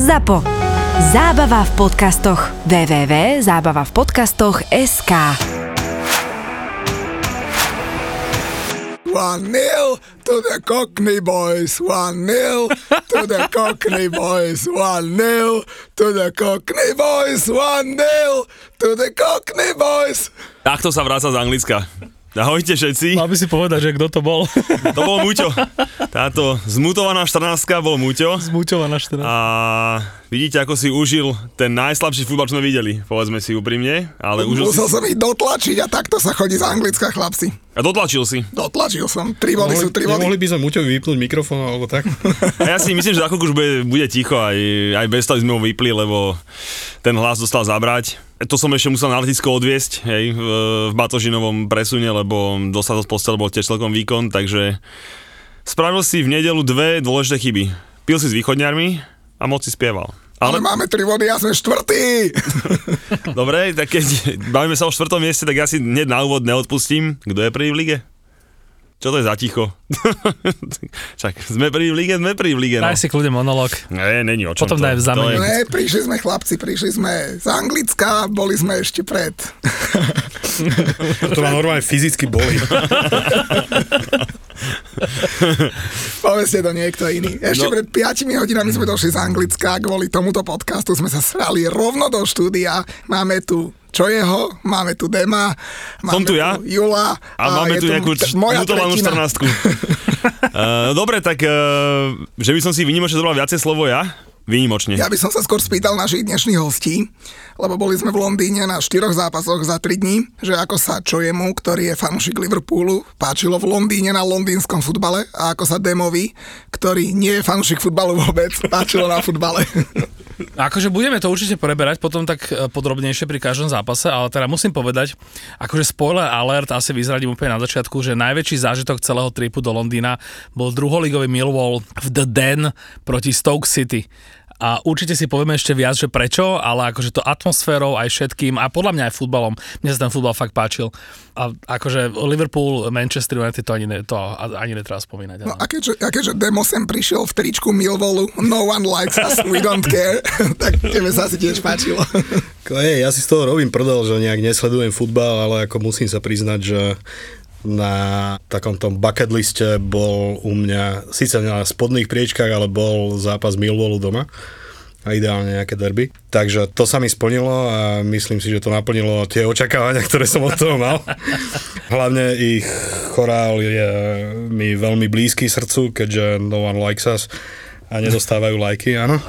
ZAPO. Zábava v podcastoch. www.zábavavpodcastoch.sk One nil to the Cockney boys. One nil to the Cockney boys. One nil to the Cockney boys. One nil to the Cockney boys. Takto sa vráca z Anglicka. Ahojte všetci. Mal by si povedať, že kto to bol. To bol Muťo. Táto zmutovaná 14 bol Muťo. Zmuťovaná 14. A vidíte, ako si užil ten najslabší futbal, čo sme videli. Povedzme si úprimne. Ale užil Musel si... som ich dotlačiť a takto sa chodí z Anglicka, chlapci. A dotlačil si. Dotlačil som. Tri body sú tri body. Nemohli by sme Muťovi vypnúť mikrofón alebo tak? A ja si myslím, že za chvíľku už bude, bude ticho, aj, aj bez toho sme ho vypli, lebo ten hlas dostal zabrať. To som ešte musel na letisko odviesť, hej, v, v Batožinovom presune, lebo dostal z postel bol tiež celkom výkon, takže spravil si v nedelu dve dôležité chyby. Pil si s východňarmi a moc si spieval. Ale Ale, máme tri body, ja som štvrtý. dobre, tak keď bavíme sa o štvrtom mieste, tak ja si hneď na úvod neodpustím. Kto je prvý v lige? Čo to je za ticho? Čak, sme prvý v lige, sme prvý v lige, no. Daj si kľudne monolog. Nie, není o čom Potom to, daj v to zamene. je- Ne, prišli sme chlapci, prišli sme z Anglicka, boli sme ešte pred. To ma normálne fyzicky boli. Povedzte to niekto iný. Ešte No. pred 5 hodinami sme došli z Anglicka, kvôli tomuto podcastu sme sa srali rovno do štúdia. Máme tu čo jeho, máme tu Dema, máme Som tu ja. Jula A, máme je tu nejakú t- moja mutovanú tretina. 14 uh, Dobre, tak uh, že by som si vynimočne zobral viacej slovo ja? Výnimočne. Ja by som sa skôr spýtal našich dnešných hostí, lebo boli sme v Londýne na štyroch zápasoch za 3 dní, že ako sa čo jemu, ktorý je fanúšik Liverpoolu, páčilo v Londýne na londýnskom futbale a ako sa Demovi, ktorý nie je fanúšik futbalu vôbec, páčilo na futbale. Akože budeme to určite preberať potom tak e, podrobnejšie pri každom zápase, ale teda musím povedať, akože spoiler alert, asi vyzradím úplne na začiatku, že najväčší zážitok celého tripu do Londýna bol druholigový Millwall v The Den proti Stoke City. A určite si povieme ešte viac, že prečo, ale akože to atmosférou aj všetkým a podľa mňa aj futbalom. Mne sa ten futbal fakt páčil. A akože Liverpool, Manchester United to ani, ne, to ani netreba spomínať. No a keďže, a keďže Demo sem prišiel v tričku Millwallu, no one likes us, we don't care, tak tebe sa asi tiež páčilo. Ej, ja si z toho robím prdel, že nejak nesledujem futbal, ale ako musím sa priznať, že na takom bucket liste bol u mňa, síce na spodných priečkách, ale bol zápas Millwallu doma a ideálne nejaké derby. Takže to sa mi splnilo a myslím si, že to naplnilo tie očakávania, ktoré som od toho mal. Hlavne ich chorál je mi veľmi blízky srdcu, keďže No One Likes Us a nedostávajú lajky, áno.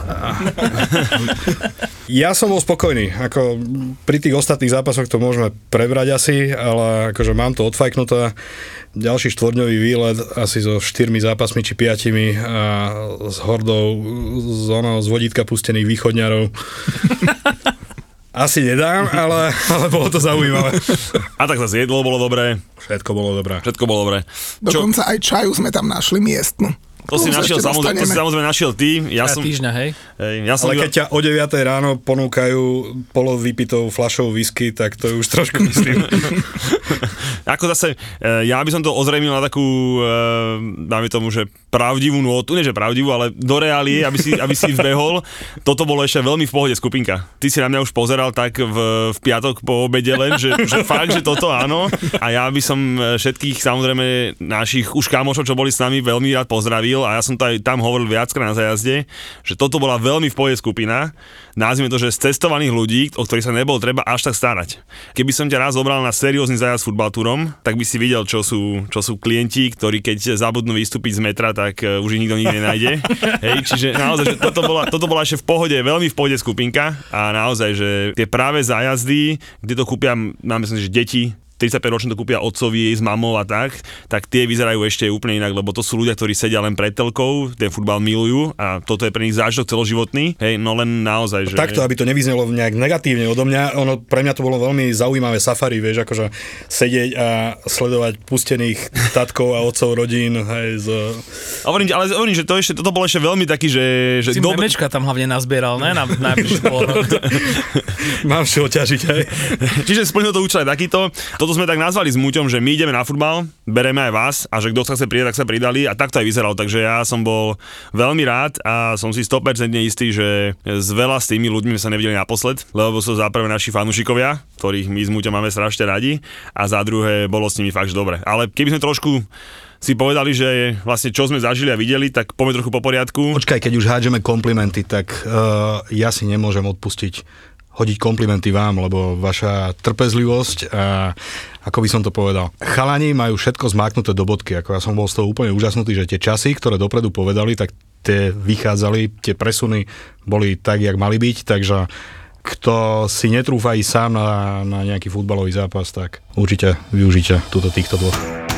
Ja som bol spokojný, ako pri tých ostatných zápasoch to môžeme prebrať asi, ale akože mám to odfajknuté. Ďalší štvordňový výlet asi so štyrmi zápasmi či piatimi a s hordou z, ono, z vodítka pustených východňarov. Asi nedám, ale, ale bolo to zaujímavé. A tak zase jedlo bolo dobré, Všetko bolo dobré. všetko bolo dobré. Čo, Dokonca aj čaju sme tam našli miestnu. To si našiel, samozrejme, to si samozrejme našiel ty. Ja som, týždňa, hej? hej, ja som Ale iba- keď ťa o 9 ráno ponúkajú polovypitou fľašou whisky, tak to je už trošku myslím. Ako zase, e, ja by som to ozrejmil na takú, e, dáme tomu, že pravdivú nôtu, nie že pravdivú, ale do reálie, aby si, aby si vbehol. Toto bolo ešte veľmi v pohode skupinka. Ty si na mňa už pozeral tak v, v piatok po obede len, že, že fakt, že toto áno. A ja by som e, všetkých, samozrejme, našich už kamošov, čo boli s nami, veľmi rád pozdravil a ja som to aj tam hovoril viackrát na zajazde, že toto bola veľmi v pohode skupina. Nazvime to, že z cestovaných ľudí, o ktorých sa nebolo treba až tak starať. Keby som ťa raz zobral na seriózny zajazd futbaltúrom, tak by si videl, čo sú, čo sú klienti, ktorí keď zabudnú vystúpiť z metra, tak eh, už ich nikto nikdy nenájde. Hej, čiže naozaj, že toto bola, toto bola ešte v pohode, veľmi v pohode skupinka a naozaj, že tie práve zájazdy, kde to kúpia, máme myslím, že deti, 35 ročne to kúpia otcovi s mamou a tak, tak tie vyzerajú ešte úplne inak, lebo to sú ľudia, ktorí sedia len pred telkou, ten futbal milujú a toto je pre nich zážitok celoživotný, hej, no len naozaj, že... Takto, aby to nevyznelo nejak negatívne odo mňa, ono, pre mňa to bolo veľmi zaujímavé safari, vieš, akože sedieť a sledovať pustených tatkov a otcov rodín, hej, z... Hovorím, ale hovorím, že to ešte, toto bolo ešte veľmi taký, že... že Si memečka tam hlavne nazbieral, ne? Na rok. Mám čo ťažiť, hej. Čiže splnil to účel aj takýto. Toto toto sme tak nazvali s Muťom, že my ideme na futbal, bereme aj vás a že kto sa chce pridať, tak sa pridali a tak to aj vyzeralo. Takže ja som bol veľmi rád a som si 100% istý, že s veľa s tými ľuďmi sa nevideli naposled, lebo sú za prvé naši fanúšikovia, ktorých my s Muťom máme strašne radi a za druhé bolo s nimi fakt dobre. Ale keby sme trošku si povedali, že vlastne čo sme zažili a videli, tak poďme trochu po poriadku. Počkaj, keď už hádžeme komplimenty, tak uh, ja si nemôžem odpustiť hodiť komplimenty vám, lebo vaša trpezlivosť a ako by som to povedal. Chalani majú všetko zmáknuté do bodky, ako ja som bol z toho úplne úžasnutý, že tie časy, ktoré dopredu povedali, tak tie vychádzali, tie presuny boli tak, jak mali byť, takže kto si netrúfa ísť sám na, na nejaký futbalový zápas, tak určite využite túto týchto dvoch.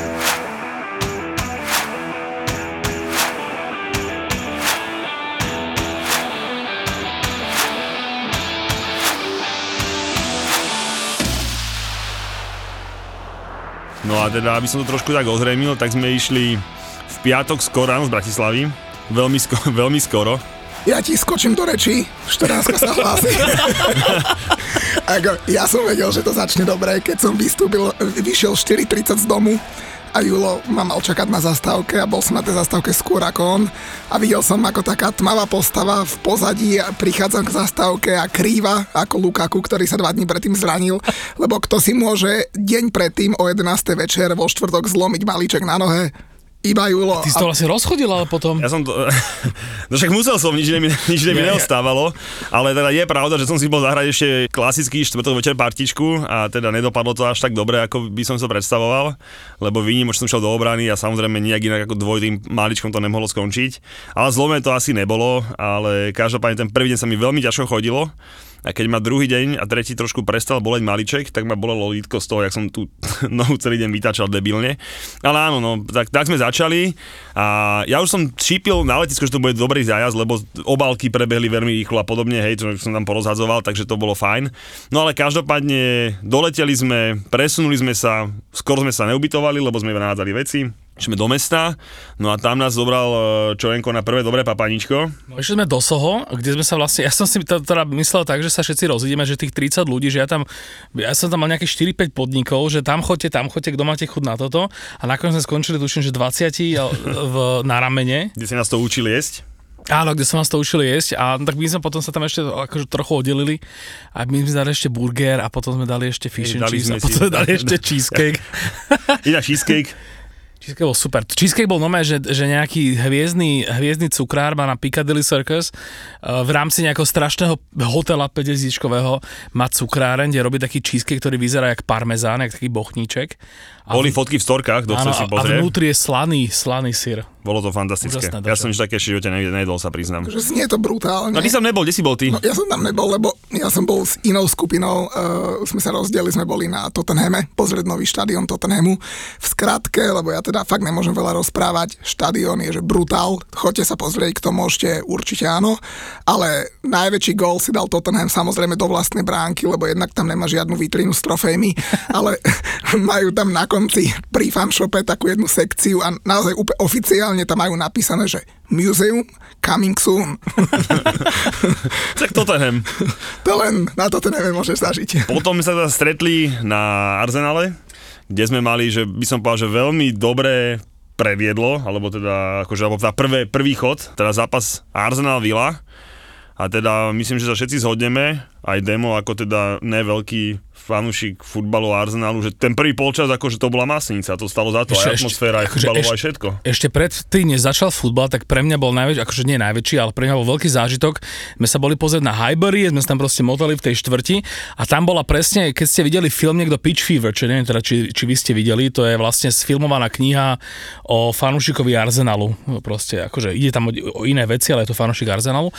No a teda, aby som to trošku tak ozrejmil, tak sme išli v piatok skoro ráno z Bratislavy. Veľmi, sko- veľmi skoro. Ja ti skočím do reči, 14 sa hlási. Ako, ja som vedel, že to začne dobre, keď som vystúpil, vyšiel 4.30 z domu a Julo ma mal čakať na zastávke a bol som na tej zastávke skôr ako on a videl som ako taká tmavá postava v pozadí a prichádzam k zastávke a krýva ako Lukaku, ktorý sa dva dní predtým zranil, lebo kto si môže deň predtým o 11. večer vo štvrtok zlomiť malíček na nohe, iba Julo. Ty si to vlastne rozchodil, ale potom... Ja som to... No však musel som, nič mi, nič mi neostávalo, ale teda je pravda, že som si bol zahrať ešte klasický štvrtok večer partičku a teda nedopadlo to až tak dobre, ako by som sa predstavoval, lebo výnimočne som šiel do obrany a samozrejme nejak inak ako dvojitým maličkom to nemohlo skončiť. Ale zlome to asi nebolo, ale každopádne ten prvý deň sa mi veľmi ťažko chodilo a keď ma druhý deň a tretí trošku prestal boleť maliček, tak ma bolelo lítko z toho, jak som tu nohu celý deň vytačal debilne. Ale áno, no, tak, tak sme začali a ja už som čípil na letisku, že to bude dobrý zájazd, lebo obálky prebehli veľmi rýchlo a podobne, hej, čo som tam porozhadzoval, takže to bolo fajn. No ale každopádne doleteli sme, presunuli sme sa, skoro sme sa neubytovali, lebo sme vynádzali veci, Išli do mesta, no a tam nás zobral e, Čovenko na prvé dobré papaničko. No, išli sme do Soho, kde sme sa vlastne, ja som si to teda myslel tak, že sa všetci rozídeme, že tých 30 ľudí, že ja tam, ja som tam mal nejaké 4-5 podnikov, že tam chodte, tam chodte, kto máte chuť na toto a nakoniec sme skončili, tuším, že 20 v, na ramene. Kde si nás to učili jesť? Áno, kde som nás to učili jesť a tak my sme potom sa tam ešte akože trochu oddelili a my sme dali ešte burger a potom sme dali ešte fish and cheese a potom sme dali ešte cheesecake. Iná cheesecake. Cheesecake bol super. Cheesecake bol nové, že, že nejaký hviezdny, hviezdny cukrár má na Piccadilly Circus uh, v rámci nejakého strašného hotela 50 má cukráren, kde robí taký cheesecake, ktorý vyzerá jak parmezán, jak taký bochníček. A Boli fotky v storkách, kto chce si pozrieť. A vnútri je slaný, slaný syr. Bolo to fantastické. Úžasné, ja som nič také ešte živote nejedol, sa priznám. Že znie to brutálne. No ty som nebol, kde si bol ty? No, ja som tam nebol, lebo ja som bol s inou skupinou, uh, sme sa rozdielili, sme boli na Tottenhame, pozrieť nový štadión Tottenhamu. V skratke, lebo ja teda fakt nemôžem veľa rozprávať, štadión je že brutál, choďte sa pozrieť, kto môžete, určite áno, ale najväčší gól si dal Tottenham samozrejme do vlastnej bránky, lebo jednak tam nemá žiadnu vitrínu s trofejmi, ale majú tam na konci pri fanshope takú jednu sekciu a naozaj úplne oficiálne tam majú napísané, že Museum coming soon. tak Tottenham. To len na Tottenhame môžeš zažiť. Potom sme sa teda stretli na Arsenale, kde sme mali, že by som povedal, že veľmi dobré previedlo, alebo teda akože, alebo teda prvé, prvý chod, teda zápas Arsenal Villa. A teda myslím, že sa všetci zhodneme, aj demo ako teda neveľký fanúšik futbalu Arsenalu, že ten prvý polčas, akože to bola masnica, to stalo za to, ešte, aj atmosféra, aj akože futbalová, aj všetko. Ešte pred tým, než začal futbal, tak pre mňa bol najväčší, akože nie najväčší, ale pre mňa bol veľký zážitok. My sa boli pozrieť na Highbury, sme sa tam proste motali v tej štvrti a tam bola presne, keď ste videli film niekto Pitch Fever, čo neviem teda, či, či vy ste videli, to je vlastne sfilmovaná kniha o fanúšikovi Arsenalu. Proste, akože ide tam o, o iné veci, ale je to fanúšik Arsenalu.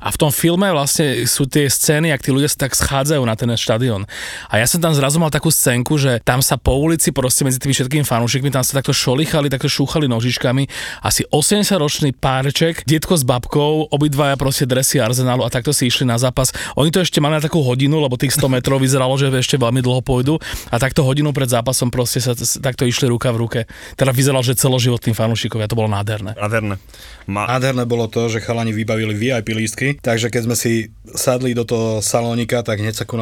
A v tom filme vlastne sú tie scény, ak tí ľudia sa tak schádzajú na ten štadión. A ja som tam zrazu mal takú scénku, že tam sa po ulici proste medzi tými všetkými fanúšikmi tam sa takto šolichali, takto šúchali nožičkami. Asi 80-ročný párček, detko s babkou, obidvaja proste dresy Arsenalu a takto si išli na zápas. Oni to ešte mali na takú hodinu, lebo tých 100 metrov vyzeralo, že ešte veľmi dlho pôjdu a takto hodinu pred zápasom proste sa takto išli ruka v ruke. Teda vyzeralo, že celoživotní fanúšikovia, to bolo nádherné. Nádherné. Ma... Nádherné bolo to, že chalani vybavili VIP lístky, takže keď sme si sadli do toho salónika, tak hneď sa ku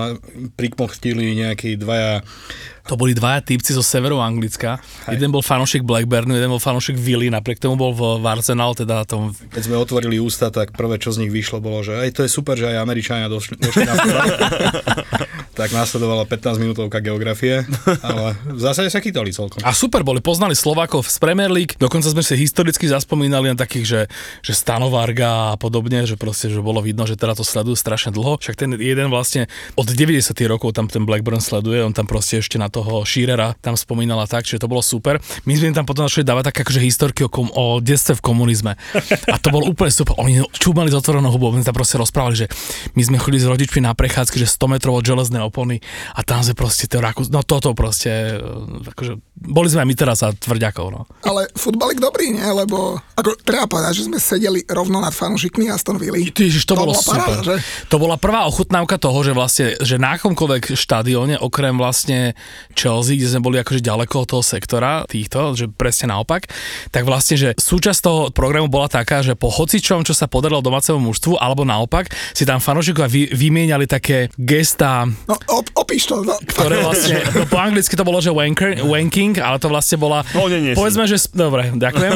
prikmochtili nejakí dvaja To boli dvaja typci zo severu Anglicka. Jeden bol fanúšik Blackburnu, jeden bol fanúšik Vili, napriek tomu bol v, Arsenal, teda tom... Keď sme otvorili ústa, tak prvé, čo z nich vyšlo, bolo, že aj to je super, že aj Američania došli, došli na tak následovala 15 minútovka geografie, ale v zásade sa chytali celkom. A super boli, poznali Slovákov z Premier League, dokonca sme si historicky zaspomínali na takých, že, že Stanovarga a podobne, že proste, že bolo vidno, že teda to sledujú strašne dlho. Však ten jeden vlastne od 90 rokov tam ten Blackburn sleduje, on tam proste ešte na toho Shearera tam spomínala tak, že to bolo super. My sme tam potom začali dávať tak akože historky o, kom, o detstve v komunizme. A to bolo úplne super. Oni čúbali z otvorenou hubou, my sme tam proste rozprávali, že my sme chodili s rodičmi na prechádzky, že 100 metrov od železnej opony a tam sme proste to Rakús, no toto proste, e, akože, boli sme aj my teraz a tvrďakov, no. Ale futbalik dobrý, nie? Lebo ako, treba povedať, že sme sedeli rovno nad fanúšikmi Aston Villa. Ty, Ježiš, to, to bolo super. paráda, že? To bola prvá ochutnávka toho, že vlastne, že na akomkoľvek štadióne, okrem vlastne Chelsea, kde sme boli akože ďaleko od toho sektora týchto, že presne naopak, tak vlastne, že súčasť toho programu bola taká, že po hocičom, čo sa podarilo domácemu mužstvu, alebo naopak, si tam fanúšikovia vy, vymieniali také gestá, No, op, opíš to. No. ktoré vlastne, no po anglicky to bolo, že wanker, wanking, ale to vlastne bola, No, nie, nie si. povedzme, že, dobre, ďakujem.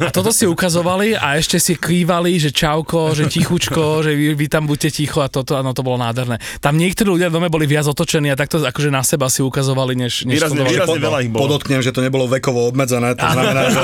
A toto si ukazovali a ešte si kývali, že čauko, že tichučko, že vy, vy tam buďte ticho a toto, áno, to bolo nádherné. Tam niektorí ľudia v dome boli viac otočení a takto akože na seba si ukazovali, než, než Výrazne, výrazne veľa ich bolo. Podotknem, že to nebolo vekovo obmedzené, to znamená, že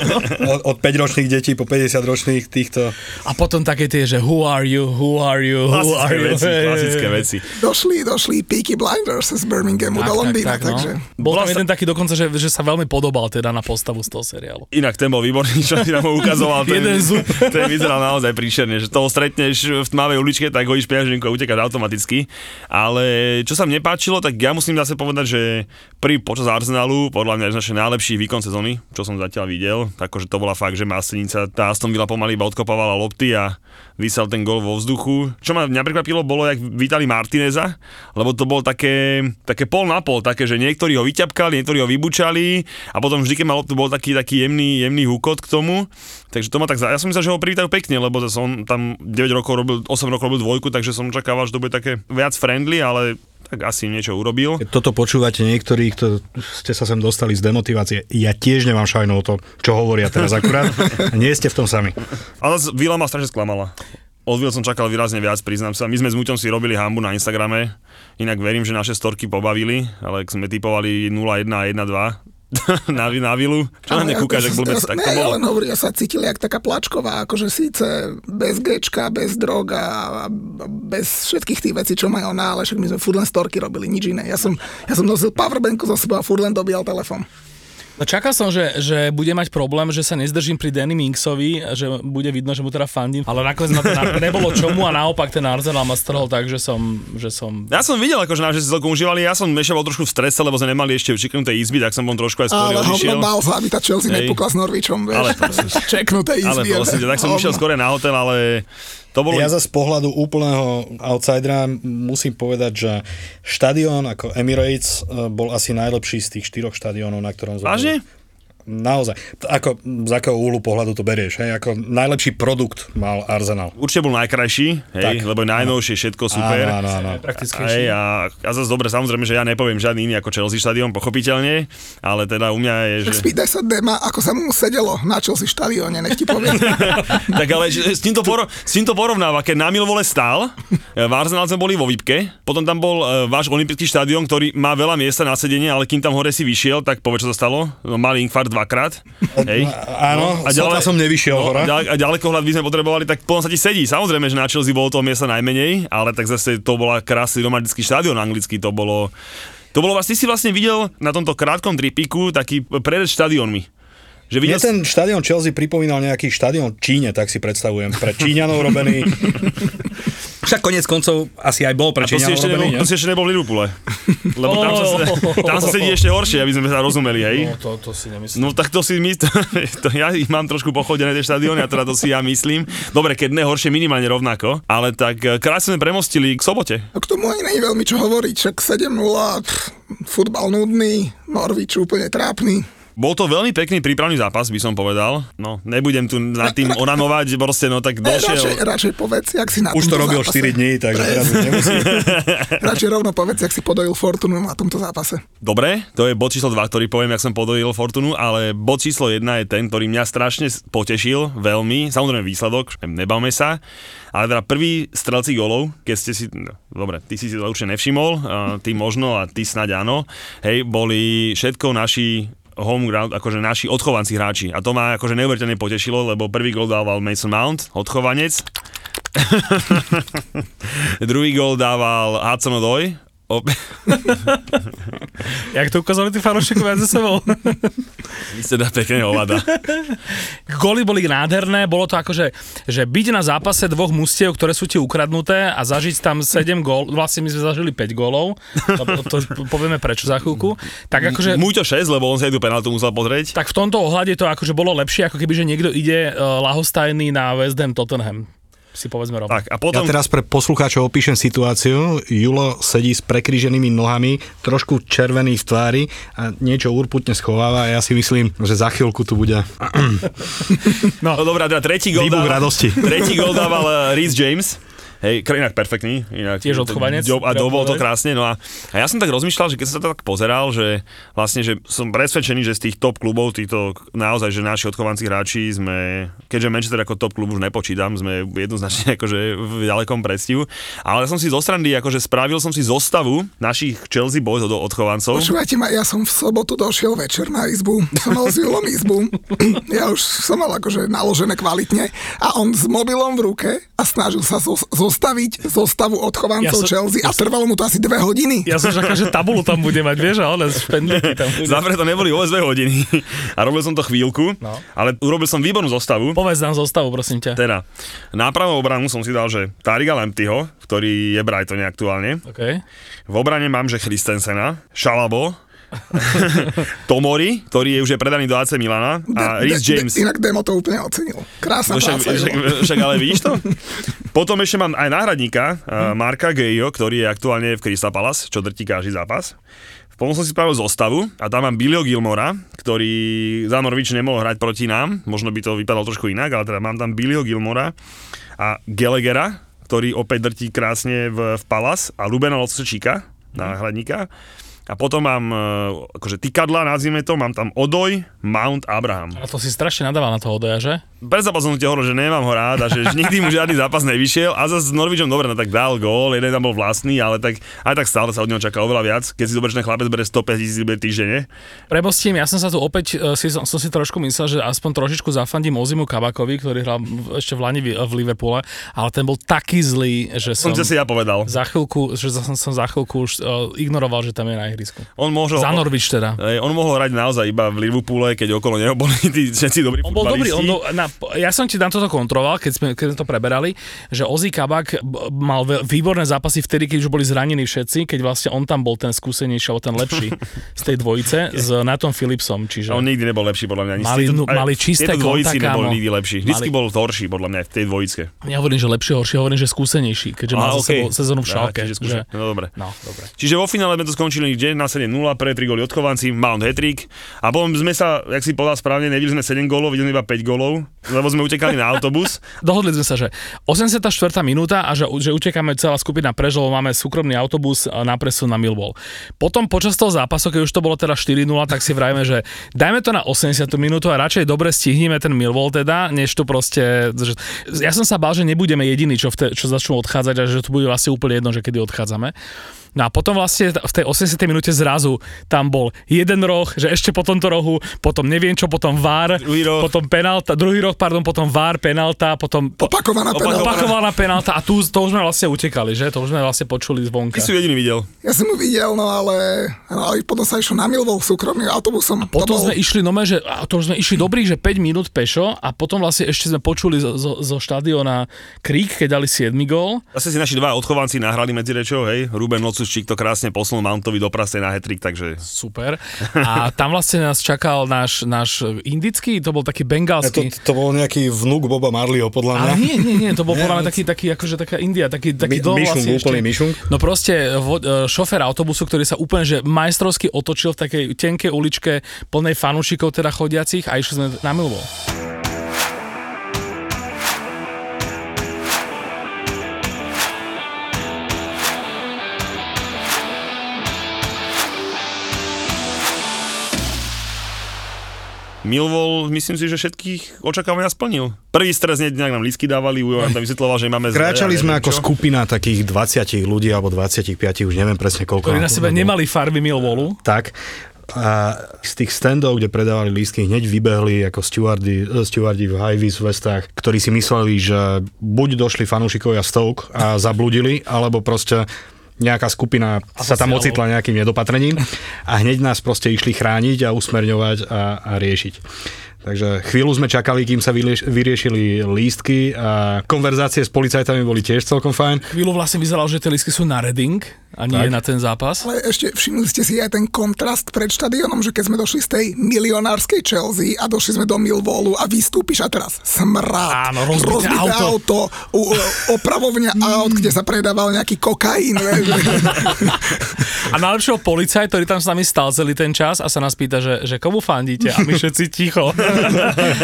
od, od 5-ročných detí po 50-ročných týchto... A potom také tie, že who are you, who are you, who are Klasické you. veci, klasické veci. Došli, došli Peaky Blinders z Birminghamu do Londýna, no. takže... Bol tam jeden taký dokonca, že, že sa veľmi podobal teda na postavu z toho seriálu. Inak ten bol výborný, čo si nám ho ukazoval. Ten, Jeden zub. ten vyzeral naozaj príšerne, že toho stretneš v tmavej uličke, tak hodíš peňaženku a utekáš automaticky. Ale čo sa mne páčilo, tak ja musím zase povedať, že pri počas Arsenalu, podľa mňa je najlepší výkon sezóny, čo som zatiaľ videl. Takže to bola fakt, že Mastenica, tá Aston Villa pomaly iba odkopávala lopty a vysel ten gol vo vzduchu. Čo ma mňa prekvapilo, bolo, jak vítali Martineza, lebo to bolo také, také pol na pol, také, že niektorí ho vyťapkali, niektorí ho vybučali a potom vždy, keď mal loptu, bol taký, taký jemný, jemný húkot k tomu. Takže to ma tak, ja som myslel, že ho privítajú pekne, lebo zase on tam 9 rokov robil, 8 rokov robil dvojku, takže som očakával, že to bude také viac friendly, ale tak asi niečo urobil. Keď toto počúvate niektorí, kto ste sa sem dostali z demotivácie, ja tiež nemám šajnu o to, čo hovoria teraz akurát. Nie ste v tom sami. Ale Vila ma strašne sklamala. Od Vil som čakal výrazne viac, priznám sa. My sme s Muťom si robili hambu na Instagrame, inak verím, že naše storky pobavili, ale sme typovali 0-1 a 1-2 na, na Vilu, čo na mňa kúkaš, ak blbec, tak to ne, bolo. len hovorím, ja sa cítili jak taká plačková, akože síce bez gečka, bez drog a bez všetkých tých vecí, čo majú ona, ale však my sme furt len storky robili, nič iné. Ja som, ja som nosil powerbanku zo sebou a furt len dobíjal telefón. No čakal som, že, že bude mať problém, že sa nezdržím pri Danny Minksovi, že bude vidno, že mu teda fandím, ale nakoniec na to na- nebolo čomu a naopak ten Arsenal ma strhol tak, že som, že som Ja som videl, akože že si celkom užívali, ja som ešte bol trošku v strese, lebo sme nemali ešte učiknuté izby, tak som bol trošku aj skôr Ale hovno bál sa, aby tá Chelsea nepukla s Norvičom, vieš. Ale prosím. Čeknuté Ale izby. prosím ťa, tak som išiel skôr na hotel, ale to bolo... Ja zase z pohľadu úplného outsidera musím povedať, že štadión ako Emirates eh, bol asi najlepší z tých štyroch štadiónov, na ktorom sme Vážne? Naozaj. Ako, z akého úhlu pohľadu to berieš? Hej? Ako najlepší produkt mal Arsenal. Určite bol najkrajší, hej, Tak. lebo je najnovšie, všetko super. Áno, áno, áno. praktickejší. Hej, a, a zase dobre, samozrejme, že ja nepoviem žiadny iný ako Chelsea štadión, pochopiteľne, ale teda u mňa je, že... Spýtaj sa Dema, ako sa mu sedelo na Chelsea štadióne, nech ti poviem. tak ale s, tým to poro, s tým to porovnáva, keď na Milvole stál, e, v Arsenal sme boli vo Vipke, potom tam bol e, váš olympijský štadión, ktorý má veľa miesta na sedenie, ale kým tam hore si vyšiel, tak povedz, čo sa stalo, no, malý infarkt dvakrát. Hej. Áno, a ďalej, som nevyšiel no, hore. a, ďalej, a ďalekohľad by sme potrebovali, tak potom sa ti sedí. Samozrejme, že na Chelsea bolo toho miesta najmenej, ale tak zase to bola krásny romantický štadión anglický, to bolo... To bolo vlastne, si vlastne videl na tomto krátkom tripiku taký prerez štadiónmi. Že videl Mne ten štadión Chelsea pripomínal nejaký štadión Číne, tak si predstavujem. Pre Číňanov robený. Však konec koncov asi aj bol pre A to si, ešte nebol, to si ešte nebol v Liverpoole. Lebo tam sa, tam sa sedí ešte horšie, aby sme sa rozumeli, hej. No to, to si nemyslím. No tak to si my, to, to, ja ich mám trošku pochodené tie štadióny a teda to si ja myslím. Dobre, keď ne horšie, minimálne rovnako, ale tak eh, krásne sme premostili k sobote. A k tomu ani nie je veľmi čo hovoriť, však 7-0, pff, futbal nudný, Norvič úplne trápny. Bol to veľmi pekný prípravný zápas, by som povedal. No, nebudem tu nad tým onamovať, proste no tak Eh, Radšej, došiel... radšej povedz, jak si na Už to robil zápase. 4 dní, takže teraz už nemusí. Radšej rovno povedz, jak si podojil Fortunu na tomto zápase. Dobre, to je bod číslo 2, ktorý poviem, jak som podojil Fortunu, ale bod číslo 1 je ten, ktorý mňa strašne potešil, veľmi, samozrejme výsledok, nebavme sa, ale teda prvý strelci golov, keď ste si, no, dobre, ty si si to určite nevšimol, a ty možno a ty snáď áno, hej, boli všetko naši home ground, akože naši odchovanci hráči. A to ma akože neuveriteľne potešilo, lebo prvý gol dával Mason Mount, odchovanec. Druhý gol dával Hudson Odoi, Op- Jak to ukázali tí fanúšikovia za sebou. Vy ste pekne ovláda. Góly boli nádherné, bolo to akože, že byť na zápase dvoch mustiev, ktoré sú ti ukradnuté a zažiť tam 7 gól, vlastne my sme zažili 5 gólov, to, to povieme prečo za chvíľku, tak akože... Múťo 6, lebo on sa aj tú penaltu musel pozrieť. Tak v tomto ohľade to akože bolo lepšie, ako keby, že niekto ide uh, lahostajný na West Ham Tottenham. Si povedzme rovno. Tak a Ja potom... teraz pre poslucháčov opíšem situáciu. Julo sedí s prekríženými nohami, trošku červený v tvári a niečo urputne schováva a ja si myslím, že za chvíľku tu bude No dobrá, teda tretí gol dával, radosti. tretí gol dával uh, Reece James. Hej, inak perfektný. Inak, Tiež odchovanec, Do, a dobol to krásne. No a, a ja som tak rozmýšľal, že keď som sa to tak pozeral, že vlastne, že som presvedčený, že z tých top klubov, týchto naozaj, že naši odchovanci hráči sme, keďže Manchester ako top klub už nepočítam, sme jednoznačne akože v ďalekom predstihu. Ale som si zo strany, akože spravil som si zostavu našich Chelsea Boys od odchovancov. Počúvajte ma, ja som v sobotu došiel večer na izbu, som mal s Julom izbu, ja už som mal akože naložené kvalitne a on s mobilom v ruke a snažil sa zo, zostaviť zostavu odchovancov Ja som- Chelsea a trvalo mu to asi dve hodiny. Ja som čakal, že tabulu tam bude mať, vieš, a one špendlíky tam bude. Záver to neboli vôbec dve hodiny. A robil som to chvíľku, No. ale urobil som výbornú zostavu. Povedz nám zostavu, prosím ťa. Teda, nápravou obranu som si dal, že Tariga Lamptyho, ktorý je Brightone aktuálne. Okay. V obrane mám, že Christensena, Šalabo, Tomori, ktorý je už je predaný do AC Milana a Rhys James. inak Demo to úplne ocenil. Krásna No však, práca. však, však, ale vidíš to? Potom ešte mám aj náhradníka, uh, Marka Gejo, ktorý je aktuálne v Crystal Palace, čo drtí každý zápas. Potom som si spravil zostavu a tam mám Billio Gilmora, ktorý za Norwich nemohol hrať proti nám, možno by to vypadalo trošku inak, ale teda mám tam Billio Gilmora a Gallaghera, ktorý opäť drtí krásne v, v Palace a Rubena Locečíka, náhradníka. A potom mám e, akože tykadla, nazvime to, mám tam Odoj, Mount, Abraham. A to si strašne nadával na toho Odoja, že? Pred zápasom som ti hovoril, že nemám ho rád a že nikdy mu žiadny zápas nevyšiel a zase s Norvičom dobre, no tak dal gól, jeden tam bol vlastný, ale tak aj tak stále sa od neho čaká oveľa viac. Keď si ten chlapec bere 105 tisíc týždenne. Prebostím, ja som sa tu opäť, e, si, som, si trošku myslel, že aspoň trošičku zafandím Ozimu Kabakovi, ktorý hral ešte v Lani v, v Liverpoole, ale ten bol taký zlý, že Som som si ja povedal. za chvíľku, že som, som za chvíľku už uh, ignoroval, že tam je na ihrisku. On mohol, Za Norwich teda. On mohol hrať naozaj iba v Liverpoole, keď okolo neho boli tí všetci dobrí On bol dobrý, on bol, na, ja som ti na toto kontroloval, keď sme, keď sme to preberali, že Ozzy Kabak mal výborné zápasy vtedy, keď už boli zranení všetci, keď vlastne on tam bol ten skúsenejší, alebo ten lepší z tej dvojice s Natom Philipsom, čiže... On nikdy nebol lepší, podľa mňa. Ani Mali- aj mali čisté tieto dvojici konta, nebol nikdy lepší. Vždycky Mali- bol horší, podľa mňa, v tej dvojicke. Nehovorím, že lepšie, horšie, hovorím, že skúsenejší, keďže má sebou sezónu v čiže skúša- že... No dobre. No, dobre. Čiže vo finále sme to skončili kde na 7-0, pre 3 góly odchovanci, Mount Hetrik a potom sme sa, jak si povedal správne, nevideli sme 7 gólov, videli iba 5 gólov, lebo sme utekali na autobus. Dohodli sme sa, že 84. minúta a že, že utekáme celá skupina preč, máme súkromný autobus na presun na Millwall. Potom počas toho zápasu, keď už to bolo teda 4-0, tak si vrajme, že dajme to na 80. minútu a radšej dobre stihneme ten Millwall teda, než to proste... Že, ja som sa bál, že nebudeme jediní, čo, te, čo začnú odchádzať a že to bude vlastne úplne jedno, že kedy odchádzame. No a potom vlastne v tej 80. minúte zrazu tam bol jeden roh, že ešte po tomto rohu, potom neviem čo, potom VAR, Druhý roh. potom penálta, druhý roh, pardon, potom VAR, penálta, potom po, Opakovaná penálta. opakovaná penálta a tu to už sme vlastne utekali, že? To už sme vlastne počuli zvonka. Ty si ju jediný videl. Ja som mu videl, no ale, no, ale potom sa išlo na Milvol súkromným autobusom. Potom to bol, sme išli, no že, a to už sme išli dobrých, že 5 minút pešo a potom vlastne ešte sme počuli zo, zo, zo štadiona krík, keď dali 7 gól. Zase si naši dva odchovanci nahrali medzi rečou, hej, Ruben Locu Lacusčík to krásne posunul Mountovi do prasej na hetrik, takže Super. A tam vlastne nás čakal náš, náš indický, to bol taký To, bengalský. to bol nejaký vnúk Boba Marleyho, podľa mňa. Ale nie, nie, nie, to bol podľa mňa taký, taký, akože taká India, taký, taký Mi- vlastne úplný myšunk. No proste vo, e, šofér autobusu, ktorý sa úplne že majstrovsky otočil v takej tenkej uličke plnej fanúšikov teda chodiacich a išli sme na Millwall. Millwall, myslím si, že všetkých očakávania splnil. Prvý stres hneď nejak nám lísky dávali, Ujo nám tam vysvetloval, že máme zle, Kráčali ja sme ako čo. skupina takých 20 ľudí alebo 25, už neviem presne koľko. Ktorí na sebe bolo. nemali farby Millwallu. Tak. A z tých standov, kde predávali lístky, hneď vybehli ako stewardi, eh, stewardi v high-vis vestách, ktorí si mysleli, že buď došli fanúšikovia Stoke a zabludili, alebo proste nejaká skupina sa tam Asociálov. ocitla nejakým nedopatrením a hneď nás proste išli chrániť a usmerňovať a, a riešiť. Takže chvíľu sme čakali, kým sa vyrieš, vyriešili lístky a konverzácie s policajtami boli tiež celkom fajn. Chvíľu vlastne vyzeralo, že tie lístky sú na Reading a nie Tak. na ten zápas. Ale ešte všimli ste si aj ten kontrast pred štadionom, že keď sme došli z tej milionárskej Chelsea a došli sme do Millwallu a vystúpiš a teraz smrad, Áno, rozbité auto. auto u, opravovňa aut, kde sa predával nejaký kokain. A najlepšieho policaj, ktorý tam s nami stal celý ten čas a sa nás pýta, že, že komu fandíte? A my všetci ticho.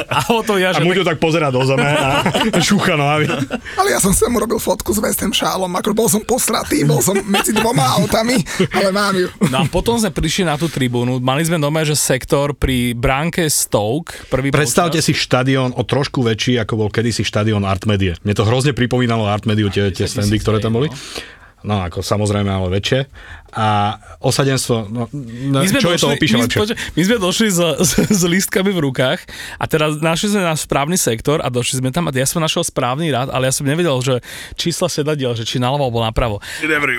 A o to ja, A že... Muďo tak pozera do zeme a šúcha nohami. Ale ja som sa mu robil fotku s West Ham šálom, ako bol som posratý, bol som medzi dvoma autami, ale mám ju. No a potom sme prišli na tú tribúnu, mali sme doma, že sektor pri bránke Stoke, prvý Predstavte si štadión o trošku väčší, ako bol kedysi štadión Artmedie. Mne to hrozne pripomínalo Artmediu, tie, tie standy, ktoré tam boli. No ako samozrejme, ale väčšie. A osadenstvo, no, no My sme čo je to došli, opíše my, lepšie? počkaj, my sme došli s, s, s lístkami v rukách a teraz našli sme náš správny sektor a došli sme tam a ja som našiel správny rád, ale ja som nevedel, že čísla sedadiel, že či naľavo alebo napravo.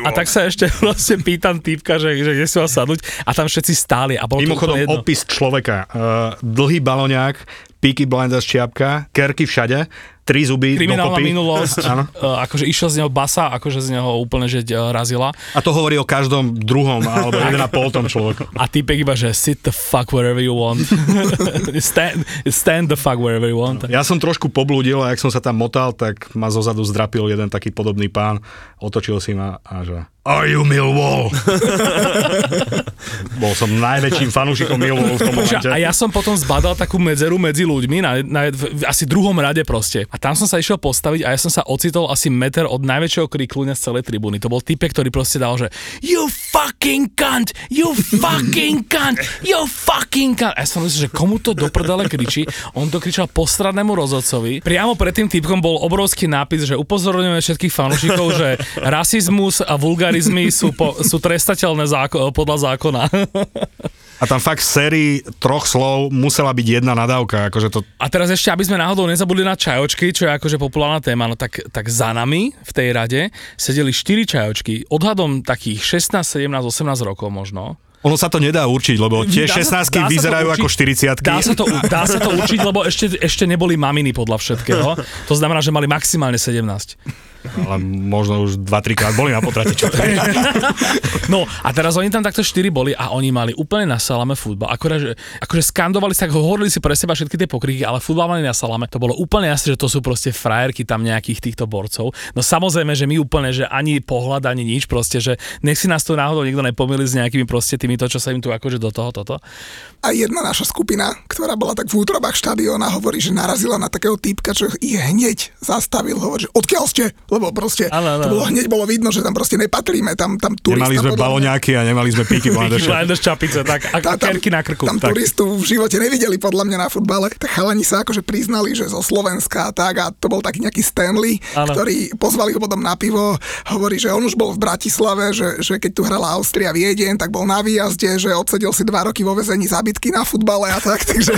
A tak sa ešte vlastne pýtam týpka, že, že kde si mal sadnúť a tam všetci stáli a bolo Mimochodom, to opis človeka. Uh, dlhý baloňák, Peaky Blinders čiapka, kerky všade, tri zuby Kriminálna dokopy. minulosť, Áno. uh, akože išiel z neho basa, akože z neho úplne že uh, razila. A to hovorí o každom druhom alebo jeden a pol tom človeku. A týpek iba, že sit the fuck wherever you want. stand, stand the fuck wherever you want. Ja som trošku poblúdil a jak som sa tam motal, tak ma zozadu zdrapil jeden taký podobný pán, otočil si ma a že Are you Millwall? Bol som najväčším fanúšikom Millwall v tom momente. A ja som potom zbadal takú medzeru medzi ľuďmi, na, na, v, asi druhom rade proste. A tam som sa išiel postaviť a ja som sa ocitol asi meter od najväčšieho krikluňa z celej tribúny. To bol typek, ktorý proste dal, že You fucking cunt! You fucking cunt! You fucking cunt! A ja som myslel, že komu to do kričí. On to kričal postradnému rozhodcovi. Priamo pred tým typkom bol obrovský nápis, že upozorňujeme všetkých fanúšikov, že rasizmus a vulgarizmy sú, po, sú trestateľné záko- podľa zákona. A tam fakt z sérii troch slov musela byť jedna nadávka, akože to A teraz ešte, aby sme náhodou nezabudli na čajočky, čo je akože populárna téma, no tak, tak za nami v tej rade sedeli 4 čajočky, odhadom takých 16, 17, 18 rokov možno. Ono sa to nedá určiť, lebo tie Dá sa- 16 dá sa to vyzerajú ako 40 Dá sa, to, dá sa to určiť, lebo ešte, ešte neboli maminy podľa všetkého. To znamená, že mali maximálne 17. ale možno už 2-3 krát boli na potrate. Čo? No a teraz oni tam takto 4 boli a oni mali úplne na salame futbal. Akorát, že, akože skandovali sa, hovorili si pre seba všetky tie pokriky, ale futbal mali na salame. To bolo úplne jasné, že to sú proste frajerky tam nejakých týchto borcov. No samozrejme, že my úplne, že ani pohľad, ani nič, proste, že nech si nás tu náhodou nikto nepomýli s nejakými proste týmito, čo sa im tu akože do toho toto. A jedna naša skupina, ktorá bola tak v útrobách štadióna, hovorí, že narazila na takého týpka, čo ich hneď zastavil. Hovorí, že odkiaľ ste? Lebo proste Áno, áno. to bolo hneď bolo vidno, že tam proste nepatríme. Tam, tam turista Nemali sme podľa baloňáky a nemali sme píky Blinders. Čapice, tak a Tá- tam, kerky na krku. tam tak. turistu v živote nevideli podľa mňa na futbale. Tak chalani sa akože priznali, že zo Slovenska a tak a to bol taký nejaký Stanley, Áno. ktorý pozvali ho potom na pivo. Hovorí, že on už bol v Bratislave, že, že keď tu hrala Austria Viedeň, tak bol na výjazde, že odsedel si dva roky vo vezení zabitky na futbale a tak, takže,